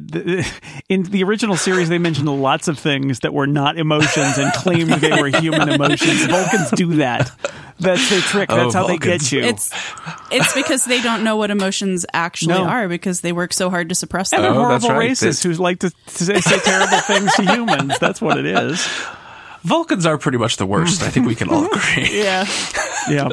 in the original series they mentioned lots of things that were not emotions and claimed they were human emotions. Vulcans do that. That's their trick. Oh, that's Oh, how they get you. It's it's because they don't know what emotions actually No. are because they work so hard to suppress and them. they're Oh, that's horrible right. racists who like to, to say, say terrible things to humans. That's what it is. Vulcans are pretty much the worst. I think we can all agree. yeah. Yeah.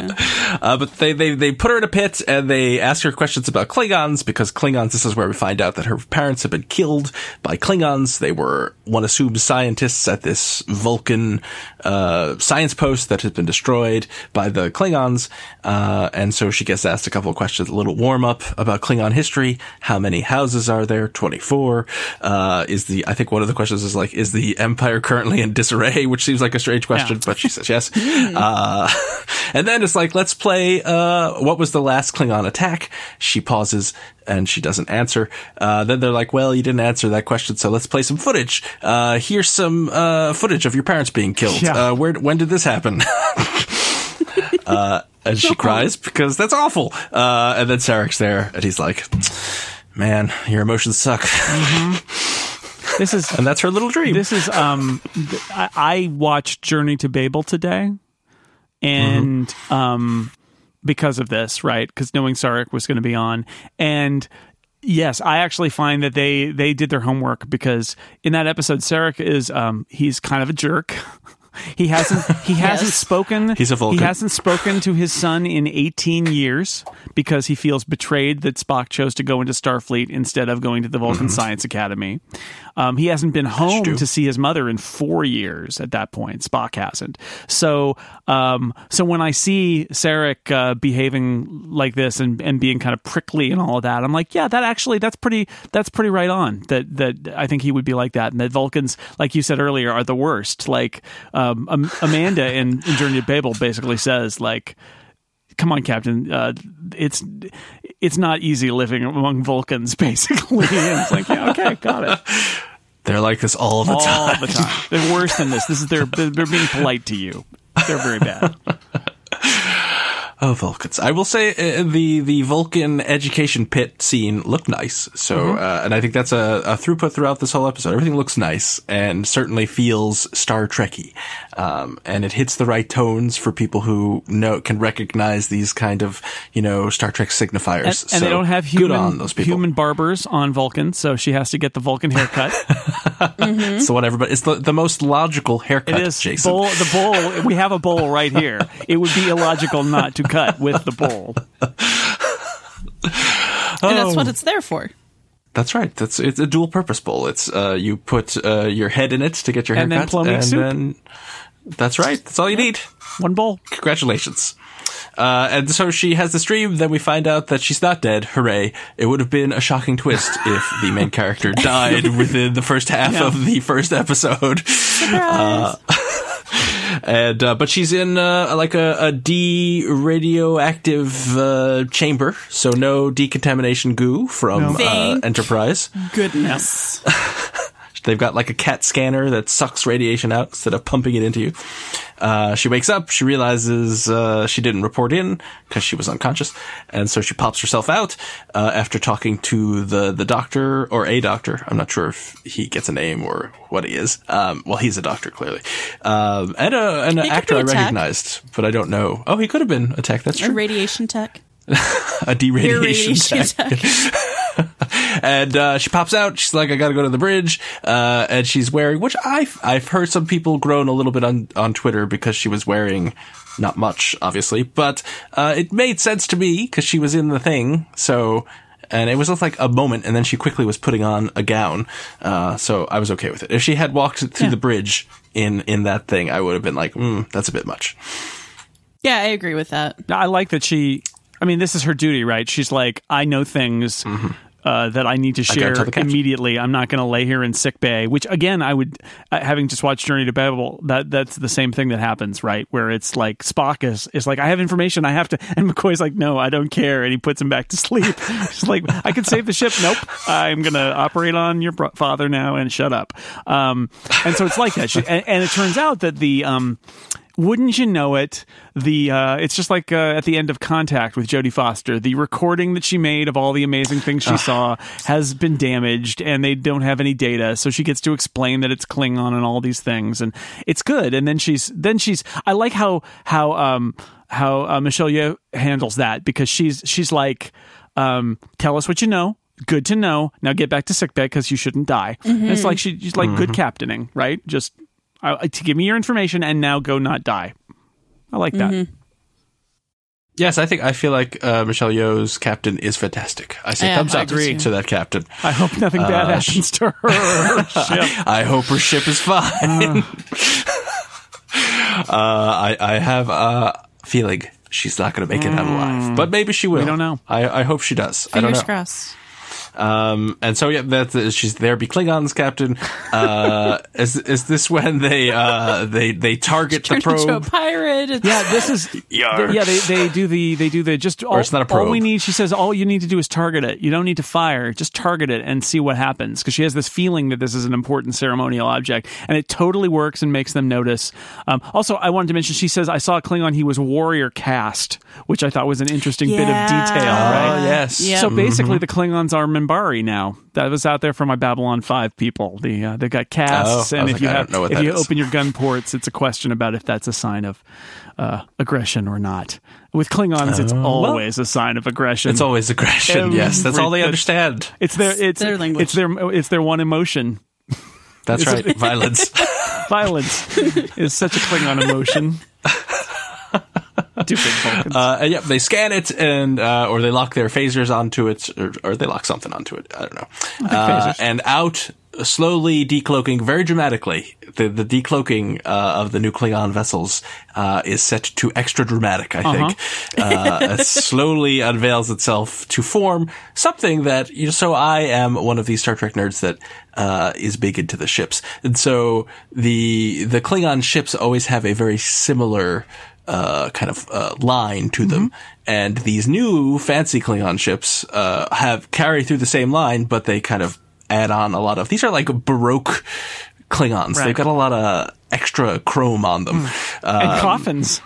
Uh, but they, they, they put her in a pit and they ask her questions about Klingons because Klingons, this is where we find out that her parents have been killed by Klingons. They were, one assumes, scientists at this Vulcan, uh, science post that has been destroyed by the Klingons. Uh, and so she gets asked a couple of questions, a little warm up about Klingon history. How many houses are there? 24. Uh, is the, I think one of the questions is like, is the empire currently in disarray? Which seems like a strange question, Yeah. but she says yes. uh, and then it's like, let's play, uh, what was the last Klingon attack? She pauses and she doesn't answer. Uh, then they're like, well, you didn't answer that question, so let's play some footage. Uh, here's some, uh, footage of your parents being killed. Yeah. Uh, where, when did this happen? uh, and she cries because that's awful. Uh, and then Sarek's there and he's like, man, your emotions suck. This is and that's her little dream. This is um, I, I watched Journey to Babel today, and um, because of this, right? Because knowing Sarek was going to be on, and yes, I actually find that they they did their homework because in that episode, Sarek is um, he's kind of a jerk. He hasn't he hasn't spoken He's a Vulcan. he hasn't spoken to his son in 18 years because he feels betrayed that Spock chose to go into Starfleet instead of going to the Vulcan Science Academy. Um, he hasn't been home to see his mother in four years at that point. Spock hasn't. So, um, so when I see Sarek uh, behaving like this and, and being kind of prickly and all of that, I'm like, yeah, that actually that's pretty that's pretty right on. That that I think he would be like that, and that Vulcans, like you said earlier, are the worst. Like um, Am- Amanda in, in Journey to Babel basically says like come on, Captain. Uh, it's it's not easy living among Vulcans, basically. And it's like, yeah, okay, got it. They're like this all the time. All the time. They're worse than this. This is they're they're being polite to you. They're very bad. Oh, Vulcans! I will say uh, the the Vulcan education pit scene looked nice. So, Mm-hmm. uh, and I think that's a, a throughput throughout this whole episode. Everything looks nice and certainly feels Star Trekky, um, and it hits the right tones for people who know can recognize these kind of you know Star Trek signifiers. And, and So, they don't have human on those people. human barbers on Vulcan, so she has to get the Vulcan haircut. It's the one everybody. It's the, the most logical haircut. It is Jason. bowl. The bowl. We have a bowl right here. It would be illogical not to cut with the bowl. And that's what it's there for. That's right. That's it's a dual purpose bowl. It's uh, you put uh, your head in it to get your And then haircut, and soup. then that's right. That's all you need. One bowl. Congratulations. Uh, and so she has this dream. Then we find out that she's not dead. Hooray! It would have been a shocking twist if the main character died within the first half Yeah. of the first episode. Uh, and uh, but she's in uh, like a, a de-radioactive uh, chamber, so no decontamination goo from No. uh, Thank Enterprise. Goodness. They've got like a CAT scanner that sucks radiation out instead of pumping it into you. Uh, she wakes up, she realizes, uh, she didn't report in because she was unconscious. And so she pops herself out, uh, after talking to the, the doctor or a doctor. I'm not sure if he gets a name or what he is. Um, well, he's a doctor, clearly. Um, and a, and an actor I recognized, but I don't know. Oh, he could have been a tech. That's true. A radiation tech. A deradiation Irradiation tech tech. and uh, she pops out. She's like, "I got to go to the bridge," uh, and she's wearing, which I've I've heard some people groan a little bit on on Twitter because she was wearing not much, obviously, but uh, it made sense to me because she was in the thing. So, and it was just like a moment, and then she quickly was putting on a gown. Uh, so I was okay with it. If she had walked through Yeah. the bridge in in that thing, I would have been like, mm, "That's a bit much." Yeah, I agree with that. I like that she. I mean, this is her duty, right? She's like, I know things uh, that I need to share immediately. I'm not going to lay here in sick bay. Which again, I would, uh, having just watched Journey to Babel, that that's the same thing that happens, right? Where it's like Spock is is like, I have information, I have to, and McCoy's like, no, I don't care, and he puts him back to sleep. He's like, I can save the ship. Nope, I'm going to operate on your father now and shut up. Um, and so it's like that, and, and it turns out that the um, wouldn't you know it? The uh, it's just like uh, at the end of Contact with Jodie Foster. The recording that she made of all the amazing things she saw has been damaged, and they don't have any data. So she gets to explain that it's Klingon and all these things, and it's good. And then she's then she's I like how how um how uh, Michelle Yeoh handles that because she's she's like um tell us what you know good to know. Now get back to sickbay because you shouldn't die. Mm-hmm. It's like she's like mm-hmm. good captaining, right? Just uh, to give me your information and now go not die. I like that. Mm-hmm. Yes, I think I feel like uh, Michelle Yeoh's captain is fantastic. I say yeah, thumbs up to that captain. I hope nothing bad uh, happens to her ship. I hope her ship is fine. Uh. uh, I, I have a feeling she's not going to make it out alive, mm. but maybe she will. We don't know. I, I hope she does. Fingers I don't know. crossed. Um, and so yeah, that she's there. Be Klingons, Captain. Uh, is is this when they uh, they they target the probe? Into a pirate. It's yeah, this is. the, yeah, they, they do the they do the just. All, or it's not a probe. All we need, she says, all you need to do is target it. You don't need to fire. Just target it and see what happens because she has this feeling that this is an important ceremonial object, and it totally works and makes them notice. Um, also, I wanted to mention she says I saw a Klingon. He was warrior caste, which I thought was an interesting yeah. bit of detail. Right? Oh, yes. Yep. So basically, mm-hmm. the Klingons are Minbari now. That was out there for my Babylon Five people. The uh, they've got castes, oh, and if like, you have if you is. open your gun ports, it's a question about if that's a sign of uh, aggression or not. With Klingons, it's oh. always well, a sign of aggression. It's always aggression. Every, yes, that's all they understand. It's their it's their language. It's their it's their one emotion. That's right, violence. violence is such a Klingon emotion. Stupid Vulcans. Uh, and yep, they scan it and uh, or they lock their phasers onto it, or, or, they lock something onto it. I don't know. Uh, and out slowly decloaking very dramatically. The the decloaking uh, of the new Klingon vessels uh, is set to extra dramatic. I uh-huh. think uh, it slowly unveils itself to form something that you know, so I am one of these Star Trek nerds that uh, is big into the ships, and so the the Klingon ships always have a very similar uh, kind of uh, line to them. Mm-hmm. And these new fancy Klingon ships uh, have carry through the same line, but they kind of add on a lot of. These are like Baroque Klingons. Right. They've got a lot of extra chrome on them mm. um, and coffins.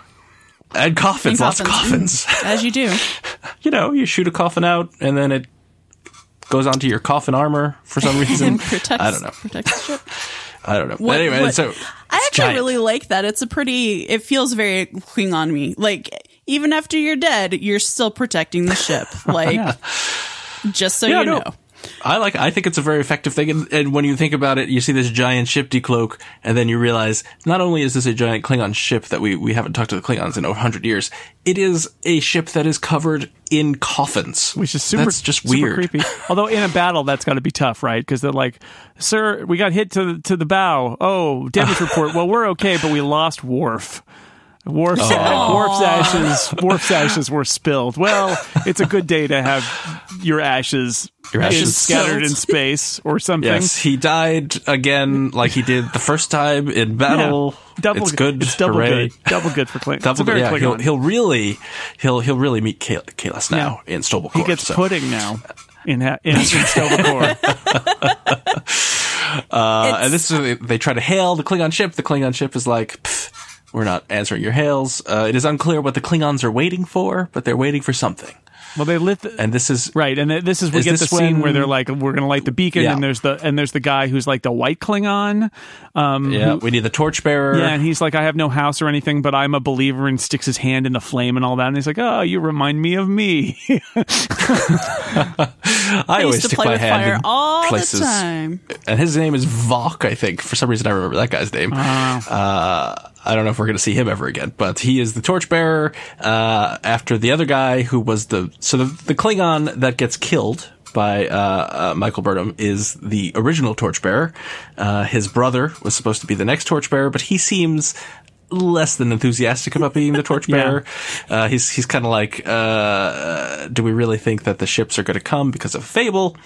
And coffins, and lots of coffins. As you do. you know, you shoot a coffin out, and then it goes onto your coffin armor for some reason. protects, I don't know. Protects the ship. I don't know. What, anyway, what, so I actually giant. really like that. It's a pretty. It feels very Klingon me. Like even after you're dead, you're still protecting the ship. Like yeah. just so yeah, you no. know. I like. I think it's a very effective thing. And, and, when you think about it, you see this giant ship decloak, and then you realize not only is this a giant Klingon ship that we we haven't talked to the Klingons in over hundred years, it is a ship that is covered in coffins, which is super. That's just super weird. creepy. Although in a battle, that's got to be tough, right? Because they're like, "Sir, we got hit to to the bow. Oh, damage report. Well, we're okay, but we lost Worf." Worf's, oh. Worf's ashes Worf's ashes were spilled. Well, it's a good day to have your ashes, your ashes scattered in space or something. Yes, he died again like he did the first time in battle. Yeah. Double, it's good. It's double Hooray. good. Double good for Klingon. Double good. Yeah, he'll, he'll, really he'll he'll really meet Kahless now yeah. in Sto-Vo-Kor. He gets so. pudding now in in, in Sto-Vo-Kor. uh, and this is they try to hail the Klingon ship. The Klingon ship is like. We're not answering your hails. Uh, it is unclear what the Klingons are waiting for, but they're waiting for something. Well, they lit, the, and this is right, and this is we is get the scene when, where they're like, "We're going to light the beacon," yeah. and there's the and there's the guy who's like the white Klingon. Um, yeah, who, we need the torchbearer. Yeah, and he's like, "I have no house or anything, but I'm a believer," and sticks his hand in the flame and all that. And he's like, "Oh, you remind me of me." I, I always stick my hand in all places. the time. And his name is Voq, I think. For some reason, I remember that guy's name. Uh, uh, I don't know if we're going to see him ever again, but he is the torchbearer uh, after the other guy who was the so the, the Klingon that gets killed by uh, uh, Michael Burnham is the original torchbearer. Uh, his brother was supposed to be the next torchbearer, but he seems less than enthusiastic about being the torchbearer. yeah. uh, he's he's kind of like, uh, do we really think that the ships are going to come because of fable?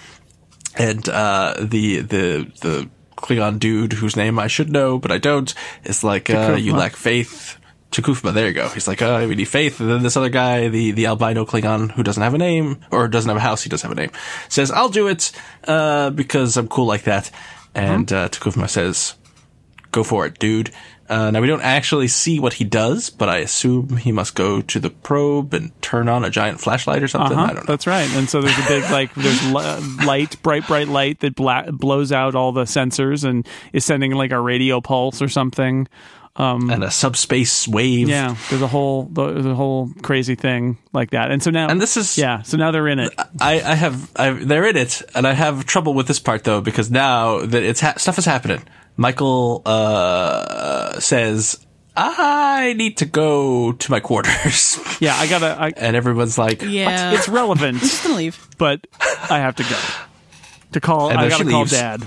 And uh, the the the Klingon dude whose name I should know but I don't It's like, uh, you lack faith. T'Kuvma, there you go. He's like, oh, we need faith. And then this other guy, the, the albino Klingon who doesn't have a name, or doesn't have a house, he does have a name, says, I'll do it, uh, because I'm cool like that. And, mm-hmm. uh, T'Kuvma says, go for it, dude. Uh, now we don't actually see what he does, but I assume he must go to the probe and turn on a giant flashlight or something. Uh-huh, I don't know. That's right. And so there's a big like there's light, bright, bright light that bla- blows out all the sensors and is sending like a radio pulse or something. Um, and a subspace wave. Yeah, there's a whole there's a whole crazy thing like that. And so now, and this is yeah. So now they're in it. I, I have I, they're in it, and I have trouble with this part though because now that it's ha- stuff is happening. Michael uh, says, I need to go to my quarters. Yeah, I gotta. I, and everyone's like, yeah, it's relevant. I'm just gonna leave, but I have to go to call. I gotta call dad.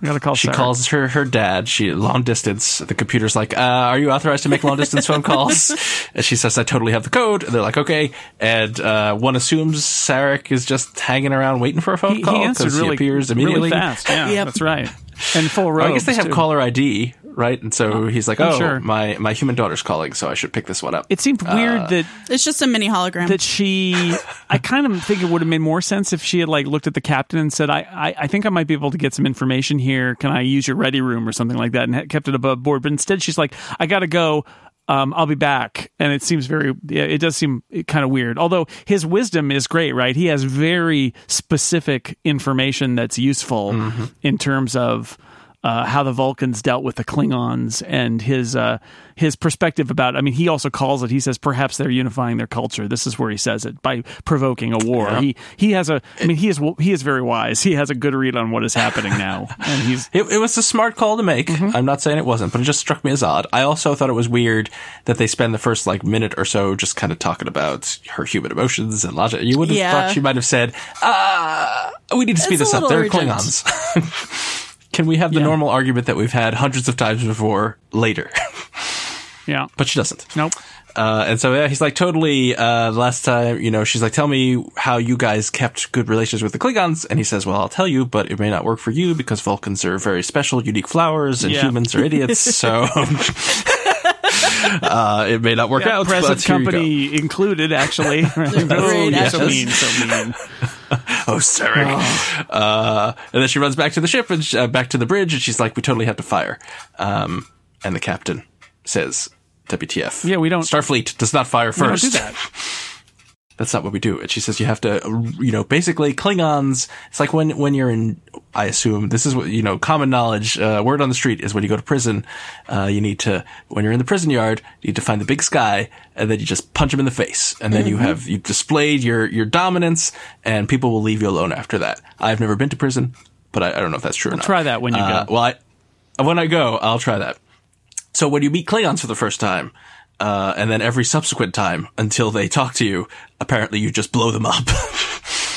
I gotta call. She Sarah. calls her her dad. She long distance. The computer's like, uh, "Are you authorized to make long distance phone calls?" And she says, "I totally have the code." And they're like, "Okay." And uh, one assumes Sarek is just hanging around waiting for a phone he, call because he, really, he appears immediately. Really fast. Yeah, yep. that's right and full robes. Well, I guess they have too. caller ID, right? And so he's like, "Oh, sure. my my human daughter's calling, so I should pick this one up." It seemed weird uh, that it's just a mini hologram. That she, I kind of think it would have made more sense if she had like looked at the captain and said, I, I, I think I might be able to get some information here. Can I use your ready room or something like that?" And kept it above board. But instead, she's like, "I got to go." Um, I'll be back. And it seems very, Yeah, it does seem kind of weird. Although his wisdom is great, right? He has very specific information that's useful mm-hmm. in terms of uh, how the Vulcans dealt with the Klingons and his uh, his perspective about. I mean, he also calls it. He says perhaps they're unifying their culture. This is where he says it by provoking a war. Yeah. He he has a. I mean, he is he is very wise. He has a good read on what is happening now, and he's. It, it was a smart call to make. Mm-hmm. I'm not saying it wasn't, but it just struck me as odd. I also thought it was weird that they spend the first like minute or so just kind of talking about her human emotions and logic. You would have yeah. thought she might have said, uh, "We need to speed this up." They're urgent. Klingons. Can we have the yeah. normal argument that we've had hundreds of times before later? yeah. But she doesn't. Nope. Uh, and so yeah, he's like, totally. Uh, last time, you know, she's like, tell me how you guys kept good relations with the Klingons. And he says, well, I'll tell you, but it may not work for you because Vulcans are very special, unique flowers, and yeah. humans are idiots. so. uh, it may not work yeah, out. Present company included, actually. oh, yes. So mean, so mean. oh, sorry. Oh. Uh, and then she runs back to the ship and uh, back to the bridge, and she's like, "We totally have to fire." Um, and the captain says, "WTF? Yeah, we don't. Starfleet does not fire first. We don't do that." that's not what we do. And she says you have to, you know, basically Klingons. It's like when when you're in. I assume this is what you know. Common knowledge. Uh, word on the street is when you go to prison, uh, you need to when you're in the prison yard, you need to find the big sky, and then you just punch him in the face, and then mm-hmm. you have you displayed your your dominance, and people will leave you alone after that. I've never been to prison, but I, I don't know if that's true. I'll or not. Try that when you uh, go. Well, I, when I go, I'll try that. So when you meet Klingons for the first time, uh, and then every subsequent time until they talk to you, apparently you just blow them up.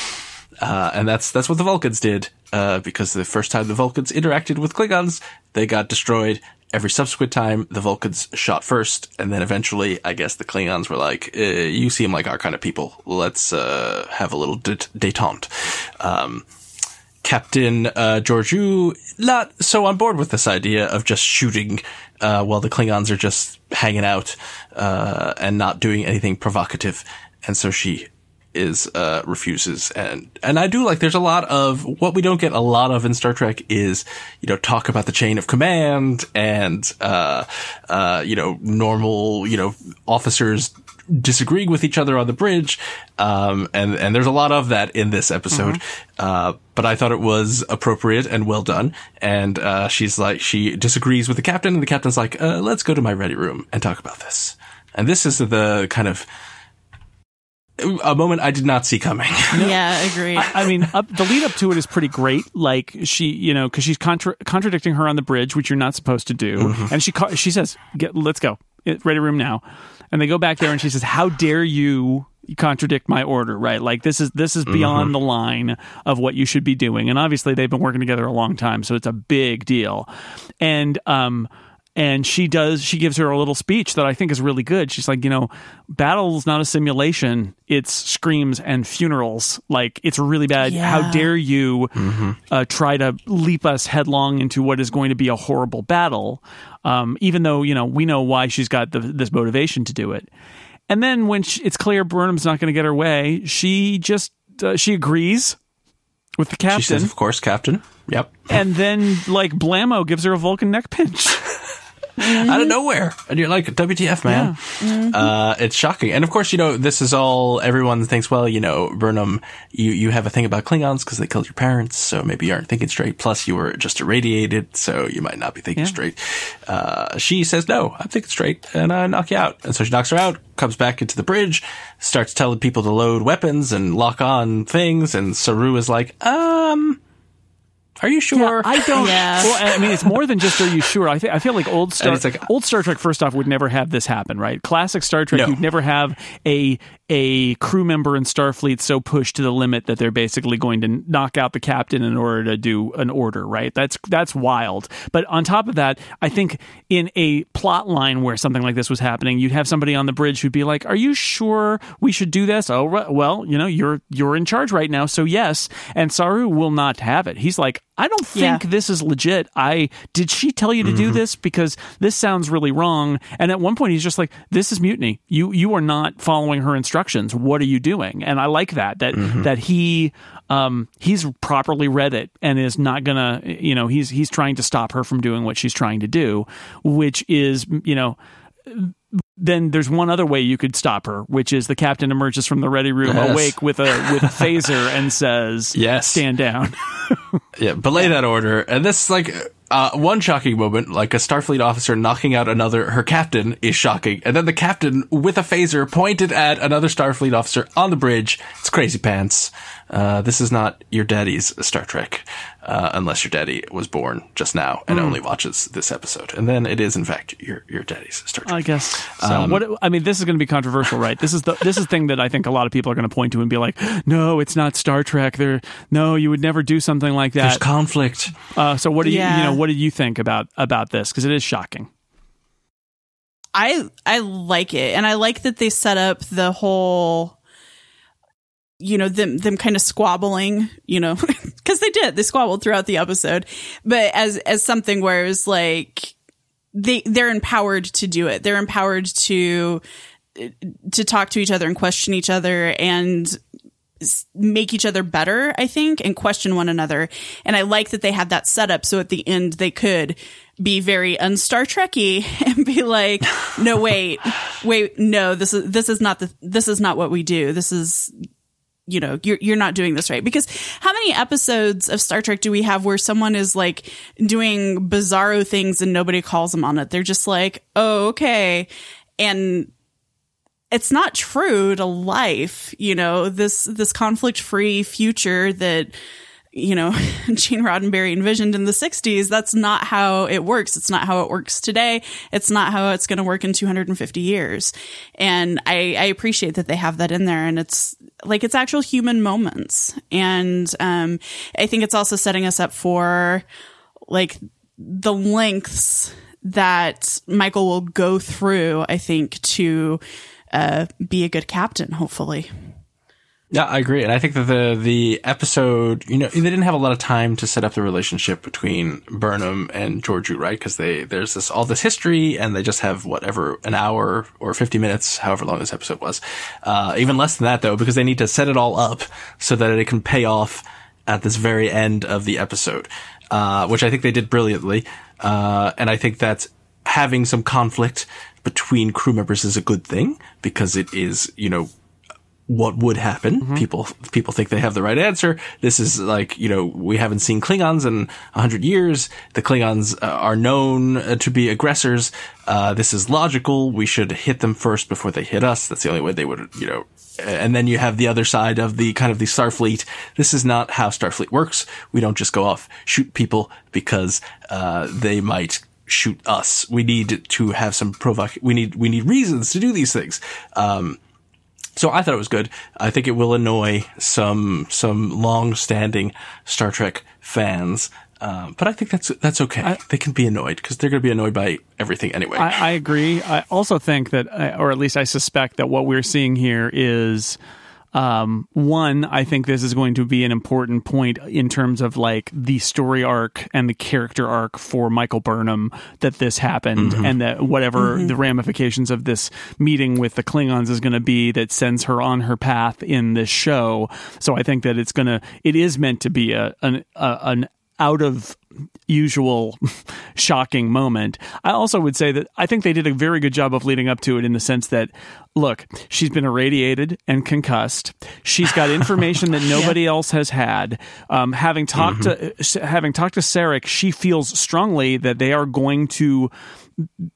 uh, and that's that's what the Vulcans did. Uh, because the first time the Vulcans interacted with Klingons, they got destroyed. Every subsequent time, the Vulcans shot first, and then eventually, I guess the Klingons were like, uh, "You seem like our kind of people. Let's uh, have a little detente." Um, Captain uh, Georgiou not so on board with this idea of just shooting uh, while the Klingons are just hanging out uh, and not doing anything provocative, and so she is uh, refuses and and I do like there's a lot of what we don't get a lot of in Star Trek is you know talk about the chain of command and uh uh you know normal you know officers disagreeing with each other on the bridge. Um, and, and there's a lot of that in this episode. Mm-hmm. Uh, but I thought it was appropriate and well done. And, uh, she's like, she disagrees with the captain and the captain's like, uh, let's go to my ready room and talk about this. And this is the kind of, a moment I did not see coming. yeah, agreed. I, I mean, up, the lead up to it is pretty great. Like she, you know, because she's contra- contradicting her on the bridge, which you're not supposed to do, mm-hmm. and she ca- she says, "Get, let's go, ready room now." and they go back there and she says how dare you contradict my order right like this is this is beyond mm-hmm. the line of what you should be doing and obviously they've been working together a long time so it's a big deal and um and she does she gives her a little speech that I think is really good. She's like, you know, battle's not a simulation; it's screams and funerals. Like it's really bad. Yeah. How dare you mm-hmm. uh, try to leap us headlong into what is going to be a horrible battle? Um, even though you know we know why she's got the, this motivation to do it. And then when she, it's clear Burnham's not going to get her way, she just uh, she agrees with the captain. She says, "Of course, captain." Yep. And then like Blammo gives her a Vulcan neck pinch. mm-hmm. out of nowhere. And you're like, WTF, man. Yeah. Mm-hmm. Uh, it's shocking. And of course, you know, this is all, everyone thinks, well, you know, Burnham, you, you have a thing about Klingons because they killed your parents, so maybe you aren't thinking straight. Plus, you were just irradiated, so you might not be thinking yeah. straight. Uh, she says, no, I'm thinking straight, and I knock you out. And so she knocks her out, comes back into the bridge, starts telling people to load weapons and lock on things, and Saru is like, um, are you sure? Yeah, I don't. yeah. Well, I mean, it's more than just "Are you sure?" I, th- I feel like old Star like, old Star Trek. First off, would never have this happen, right? Classic Star Trek, no. you'd never have a a crew member in Starfleet so pushed to the limit that they're basically going to knock out the captain in order to do an order, right? That's that's wild. But on top of that, I think in a plot line where something like this was happening, you'd have somebody on the bridge who'd be like, "Are you sure we should do this?" Oh, well, you know, you're you're in charge right now, so yes. And Saru will not have it. He's like, "I don't think yeah. this is legit. I did she tell you to mm-hmm. do this because this sounds really wrong?" And at one point, he's just like, "This is mutiny. You you are not following her instructions." Instructions. What are you doing? And I like that that mm-hmm. that he um, he's properly read it and is not gonna you know he's he's trying to stop her from doing what she's trying to do, which is you know then there's one other way you could stop her, which is the captain emerges from the ready room yes. awake with a with a phaser and says, "Yes, stand down." yeah, belay that order. And this like uh, one shocking moment, like a Starfleet officer knocking out another, her captain is shocking. And then the captain with a phaser pointed at another Starfleet officer on the bridge. It's crazy pants. Uh, this is not your daddy's Star Trek, uh, unless your daddy was born just now and mm. only watches this episode. And then it is, in fact, your your daddy's Star Trek. I guess. So um, what? I mean, this is going to be controversial, right? This is the this is the thing that I think a lot of people are going to point to and be like, "No, it's not Star Trek. There, no, you would never do something like that." There's conflict. Uh, so what do you you know? What do you think about about this? Because it is shocking. I I like it, and I like that they set up the whole you know them them kind of squabbling you know because they did they squabbled throughout the episode. But as as something where it's like they they're empowered to do it. They're empowered to to talk to each other and question each other and make each other better i think and question one another. And i like that they had that setup so at the end they could be very unstar trekky and be like no wait wait no this is this is not the this is not what we do. This is you know you're you're not doing this right. Because how many episodes of Star Trek do we have where someone is like doing bizarro things and nobody calls them on it? They're just like oh okay. And it's not true to life you know this this conflict free future that you know, Gene Roddenberry envisioned in the 60s, that's not how it works. It's not how it works today. It's not how it's going to work in 250 years. And I, I appreciate that they have that in there and it's like it's actual human moments. And um, I think it's also setting us up for like the lengths that Michael will go through, I think, to uh, be a good captain, hopefully. Yeah, I agree, and I think that the the episode, you know, they didn't have a lot of time to set up the relationship between Burnham and Georgiou, right? Because they there's this all this history, and they just have whatever an hour or fifty minutes, however long this episode was, uh, even less than that though, because they need to set it all up so that it can pay off at this very end of the episode, uh, which I think they did brilliantly, uh, and I think that having some conflict between crew members is a good thing because it is, you know, what would happen. Mm-hmm. People people think they have the right answer. This is like you know we haven't seen Klingons in a hundred years. The Klingons uh, are known uh, to be aggressors. Uh, this is logical. We should hit them first before they hit us. That's the only way they would you know. And then you have the other side of the kind of the Starfleet. This is not how Starfleet works. We don't just go off shoot people because uh, they might shoot us. We need to have some provoc. We need we need reasons to do these things. Um, so I thought it was good. I think it will annoy some some long-standing Star Trek fans Um, but I think that's that's okay. I, they can be annoyed because they're going to be annoyed by everything anyway. I, I, agree. I also think that, uh, or at least I suspect that what we're seeing here is um, one, I think this is going to be an important point in terms of like the story arc and the character arc for Michael Burnham that this happened mm-hmm. and that whatever mm-hmm. the ramifications of this meeting with the Klingons is going to be that sends her on her path in this show. So I think that it's going to, it is meant to be a, an, a, an out of usual shocking moment. I also would say that I think they did a very good job of leading up to it in the sense that look, she's been irradiated and concussed. She's got information that nobody else has had. Um, having talked mm-hmm. to having talked to Sarek, she feels strongly that they are going to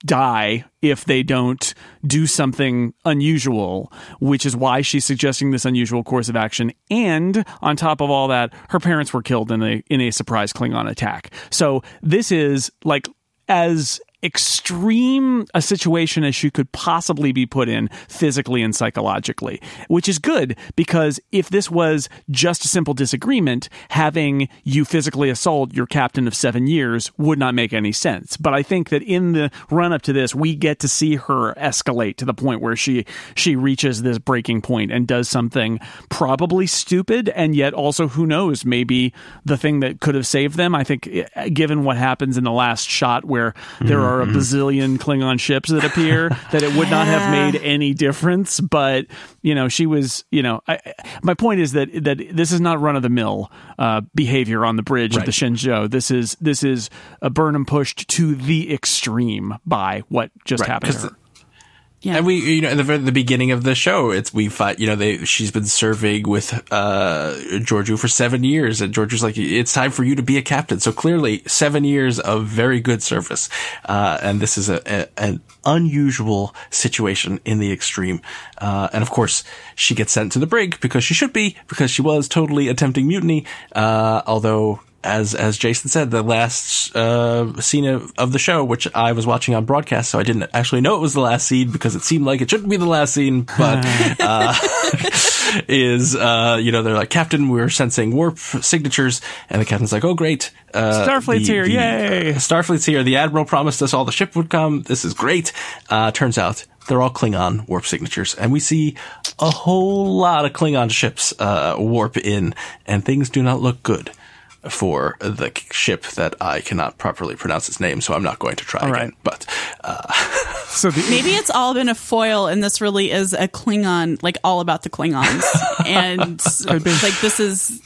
die if they don't do something unusual, which is why she's suggesting this unusual course of action. And on top of all that, her parents were killed in a in a surprise Klingon attack. So this is like as extreme a situation as she could possibly be put in physically and psychologically, which is good because if this was just a simple disagreement, having you physically assault your captain of seven years would not make any sense. But I think that in the run up to this, we get to see her escalate to the point where she she reaches this breaking point and does something probably stupid and yet also who knows maybe the thing that could have saved them. I think eh, given what happens in the last shot where there are a mm-hmm. bazillion Klingon ships that appear that it would not have made any difference. But you know, she was. You know, I, my point is that that this is not run of the mill uh, behavior on the bridge right. of the Shenzhou. This is this is a Burnham pushed to the extreme by what just right. happened. Yeah. And we, you know, at the, the beginning of the show, it's, we fight, you know, they, she's been serving with, uh, Georgiou for seven years and Georgiou's like, it's time for you to be a captain. So clearly seven years of very good service. Uh, and this is a, a, an unusual situation in the extreme. Uh, and of course, she gets sent to the brig because she should be, because she was totally attempting mutiny. Uh, although as as Jason said, the last uh, scene of, of, the show, which I was watching on broadcast, so I didn't actually know it was the last scene because it seemed like it shouldn't be the last scene, but uh, is uh, you know they're like Captain, we're sensing warp signatures, and the captain's like, oh great, uh, Starfleet's the, here, the, yay! Starfleet's here. The admiral promised us all the ship would come. This is great. Uh, turns out they're all Klingon warp signatures, and we see a whole lot of Klingon ships uh, warp in, and things do not look good for the ship that I cannot properly pronounce its name, so I'm not going to try all again. Right. But uh, so the, maybe it's all been a foil, and this really is a Klingon, like all about the Klingons, and like this is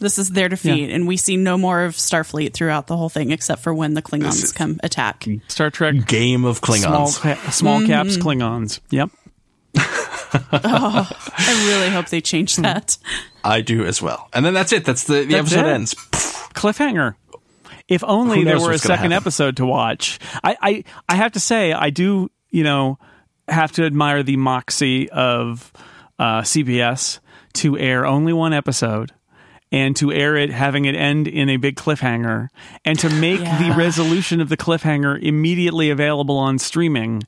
this is their defeat, yeah. and we see no more of Starfleet throughout the whole thing, except for when the Klingons come attack. Star Trek game of Klingons, small, small mm-hmm. caps Klingons. Yep. oh, I really hope they change that. I do as well. And then that's it. That's the, the that's episode it. ends. Cliffhanger. If only there were a second episode to watch. I, I, I have to say, I do, you know, have to admire the moxie of uh, CBS to air only one episode and to air it having it end in a big cliffhanger and to make yeah. the resolution of the cliffhanger immediately available on streaming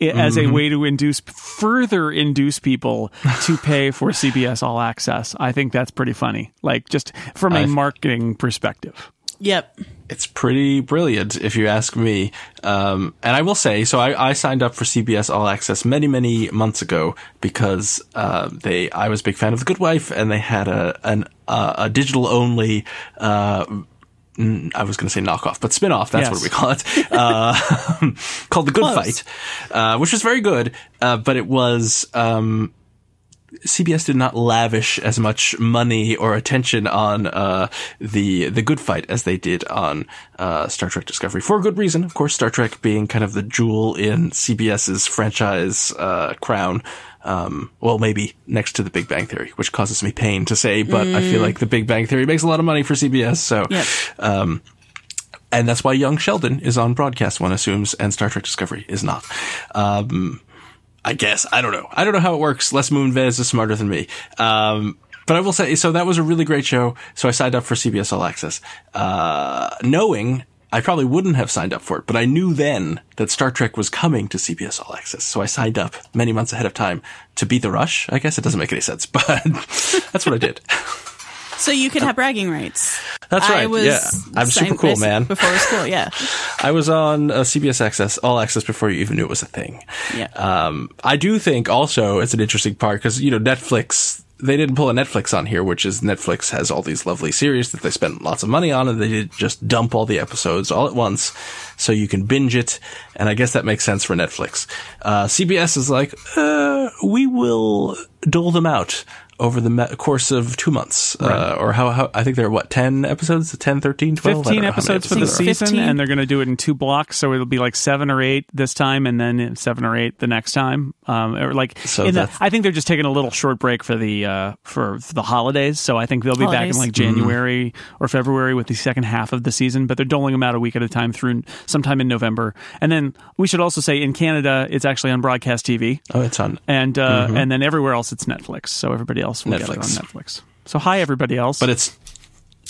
as mm-hmm. a way to induce further induce people to pay for CBS All Access. I think that's pretty funny. Like just from a marketing perspective. Yep. It's pretty brilliant, if you ask me. Um, and I will say, so I, I, signed up for CBS All Access many, many months ago because uh, they. I was a big fan of The Good Wife, and they had a an, uh, a digital only uh, I was going to say knockoff, but spinoff. That's yes. what we call it. Uh, called The Good Close. Fight, uh, which was very good, uh, but it was, um, CBS did not lavish as much money or attention on uh, the the good fight as they did on uh, Star Trek Discovery for a good reason. Of course, Star Trek being kind of the jewel in CBS's franchise uh, crown. Um, well, maybe next to the Big Bang Theory, which causes me pain to say, but mm. I feel mm. like the Big Bang Theory makes a lot of money for CBS. So, yep. um, and that's why Young Sheldon is on broadcast, one assumes, and Star Trek Discovery is not. Um, I guess. I don't know. I don't know how it works. Les Moonves is smarter than me. Um, but I will say, so that was a really great show. So I signed up for CBS All Access, uh, knowing I probably wouldn't have signed up for it, but I knew then that Star Trek was coming to CBS All Access. So I signed up many months ahead of time to beat the rush. I guess it doesn't make any sense, but that's what I did. So you can have bragging rights. That's right. I was yeah, I'm super cool, man. Before school, yeah. I was on uh, CBS Access, All Access, before you even knew it was a thing. Yeah. Um, I do think also it's an interesting part because you know Netflix. They didn't pull a Netflix on here, which is Netflix has all these lovely series that they spent lots of money on, and they did just dump all the episodes all at once, so you can binge it. And I guess that makes sense for Netflix. Uh, CBS is like, uh, we will dole them out over the me- course of two months, uh, or how, how, I think there are what, 10 episodes, 10, 13, 12? 15 know episodes for the episodes there are. season, 15. and they're going to do it in two blocks. So it'll be like seven or eight this time, and then seven or eight the next time. Um, or like, So in the, I think they're just taking a little short break for the uh, for, for the holidays. So I think they'll be back in like January or February with the second half of the season. But they're doling them out a week at a time through sometime in November. And then we should also say in Canada, it's actually on broadcast TV, Oh, it's on. and uh, and then everywhere else it's Netflix. So everybody else will get it on Netflix. Netflix. So hi everybody else. But it's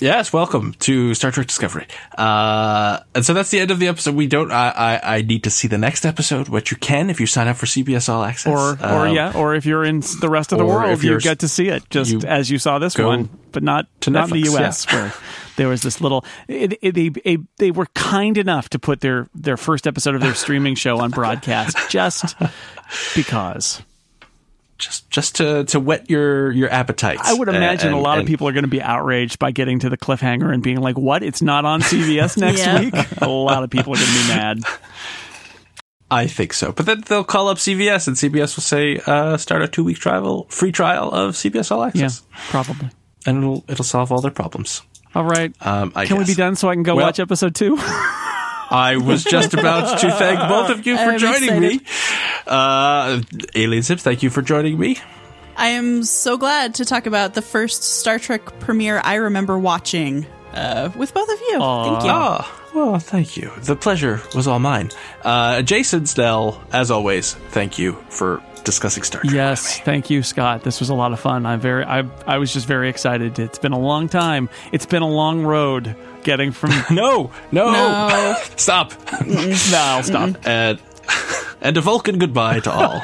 yes, welcome to Star Trek Discovery. Uh, and so that's the end of the episode. We don't. I, I I need to see the next episode, which you can if you sign up for CBS All Access. or or Um, yeah, or if you're in the rest of the world, if you get to see it just you as you saw this one, but not to not in the Netflix, U.S. where there was this little. It, it, they they were kind enough to put their their first episode of their streaming show on broadcast just because. Just just to to whet your your appetite. I would imagine And- a lot of people are going to be outraged by getting to the cliffhanger and being like, "What? It's not on CBS next Yeah. week." A lot of people are going to be mad. I think so, but then they'll call up CBS, and CBS will say, uh, "Start a two week trial, free trial of CBS All Yeah, probably. and it'll it'll solve all their problems. All right. Um, I Can we be done so I can go Well- watch episode two? I was just about to thank both of you for I'm joining me. Uh, Aleen Simms, thank you for joining me. I am so glad to talk about the first Star Trek premiere I remember watching uh, with both of you. Thank you. Ah, well, thank you. The pleasure was all mine. Uh, Jason Snell, as always, thank you for discussing Star Trek. Yes, with me. thank you, Scott. This was a lot of fun. I'm very, I, I was just very excited. It's been a long time. It's been a long road getting from. No, no, No. stop. no, stop. and, and a Vulcan goodbye to all.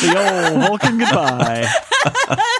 The old Vulcan goodbye.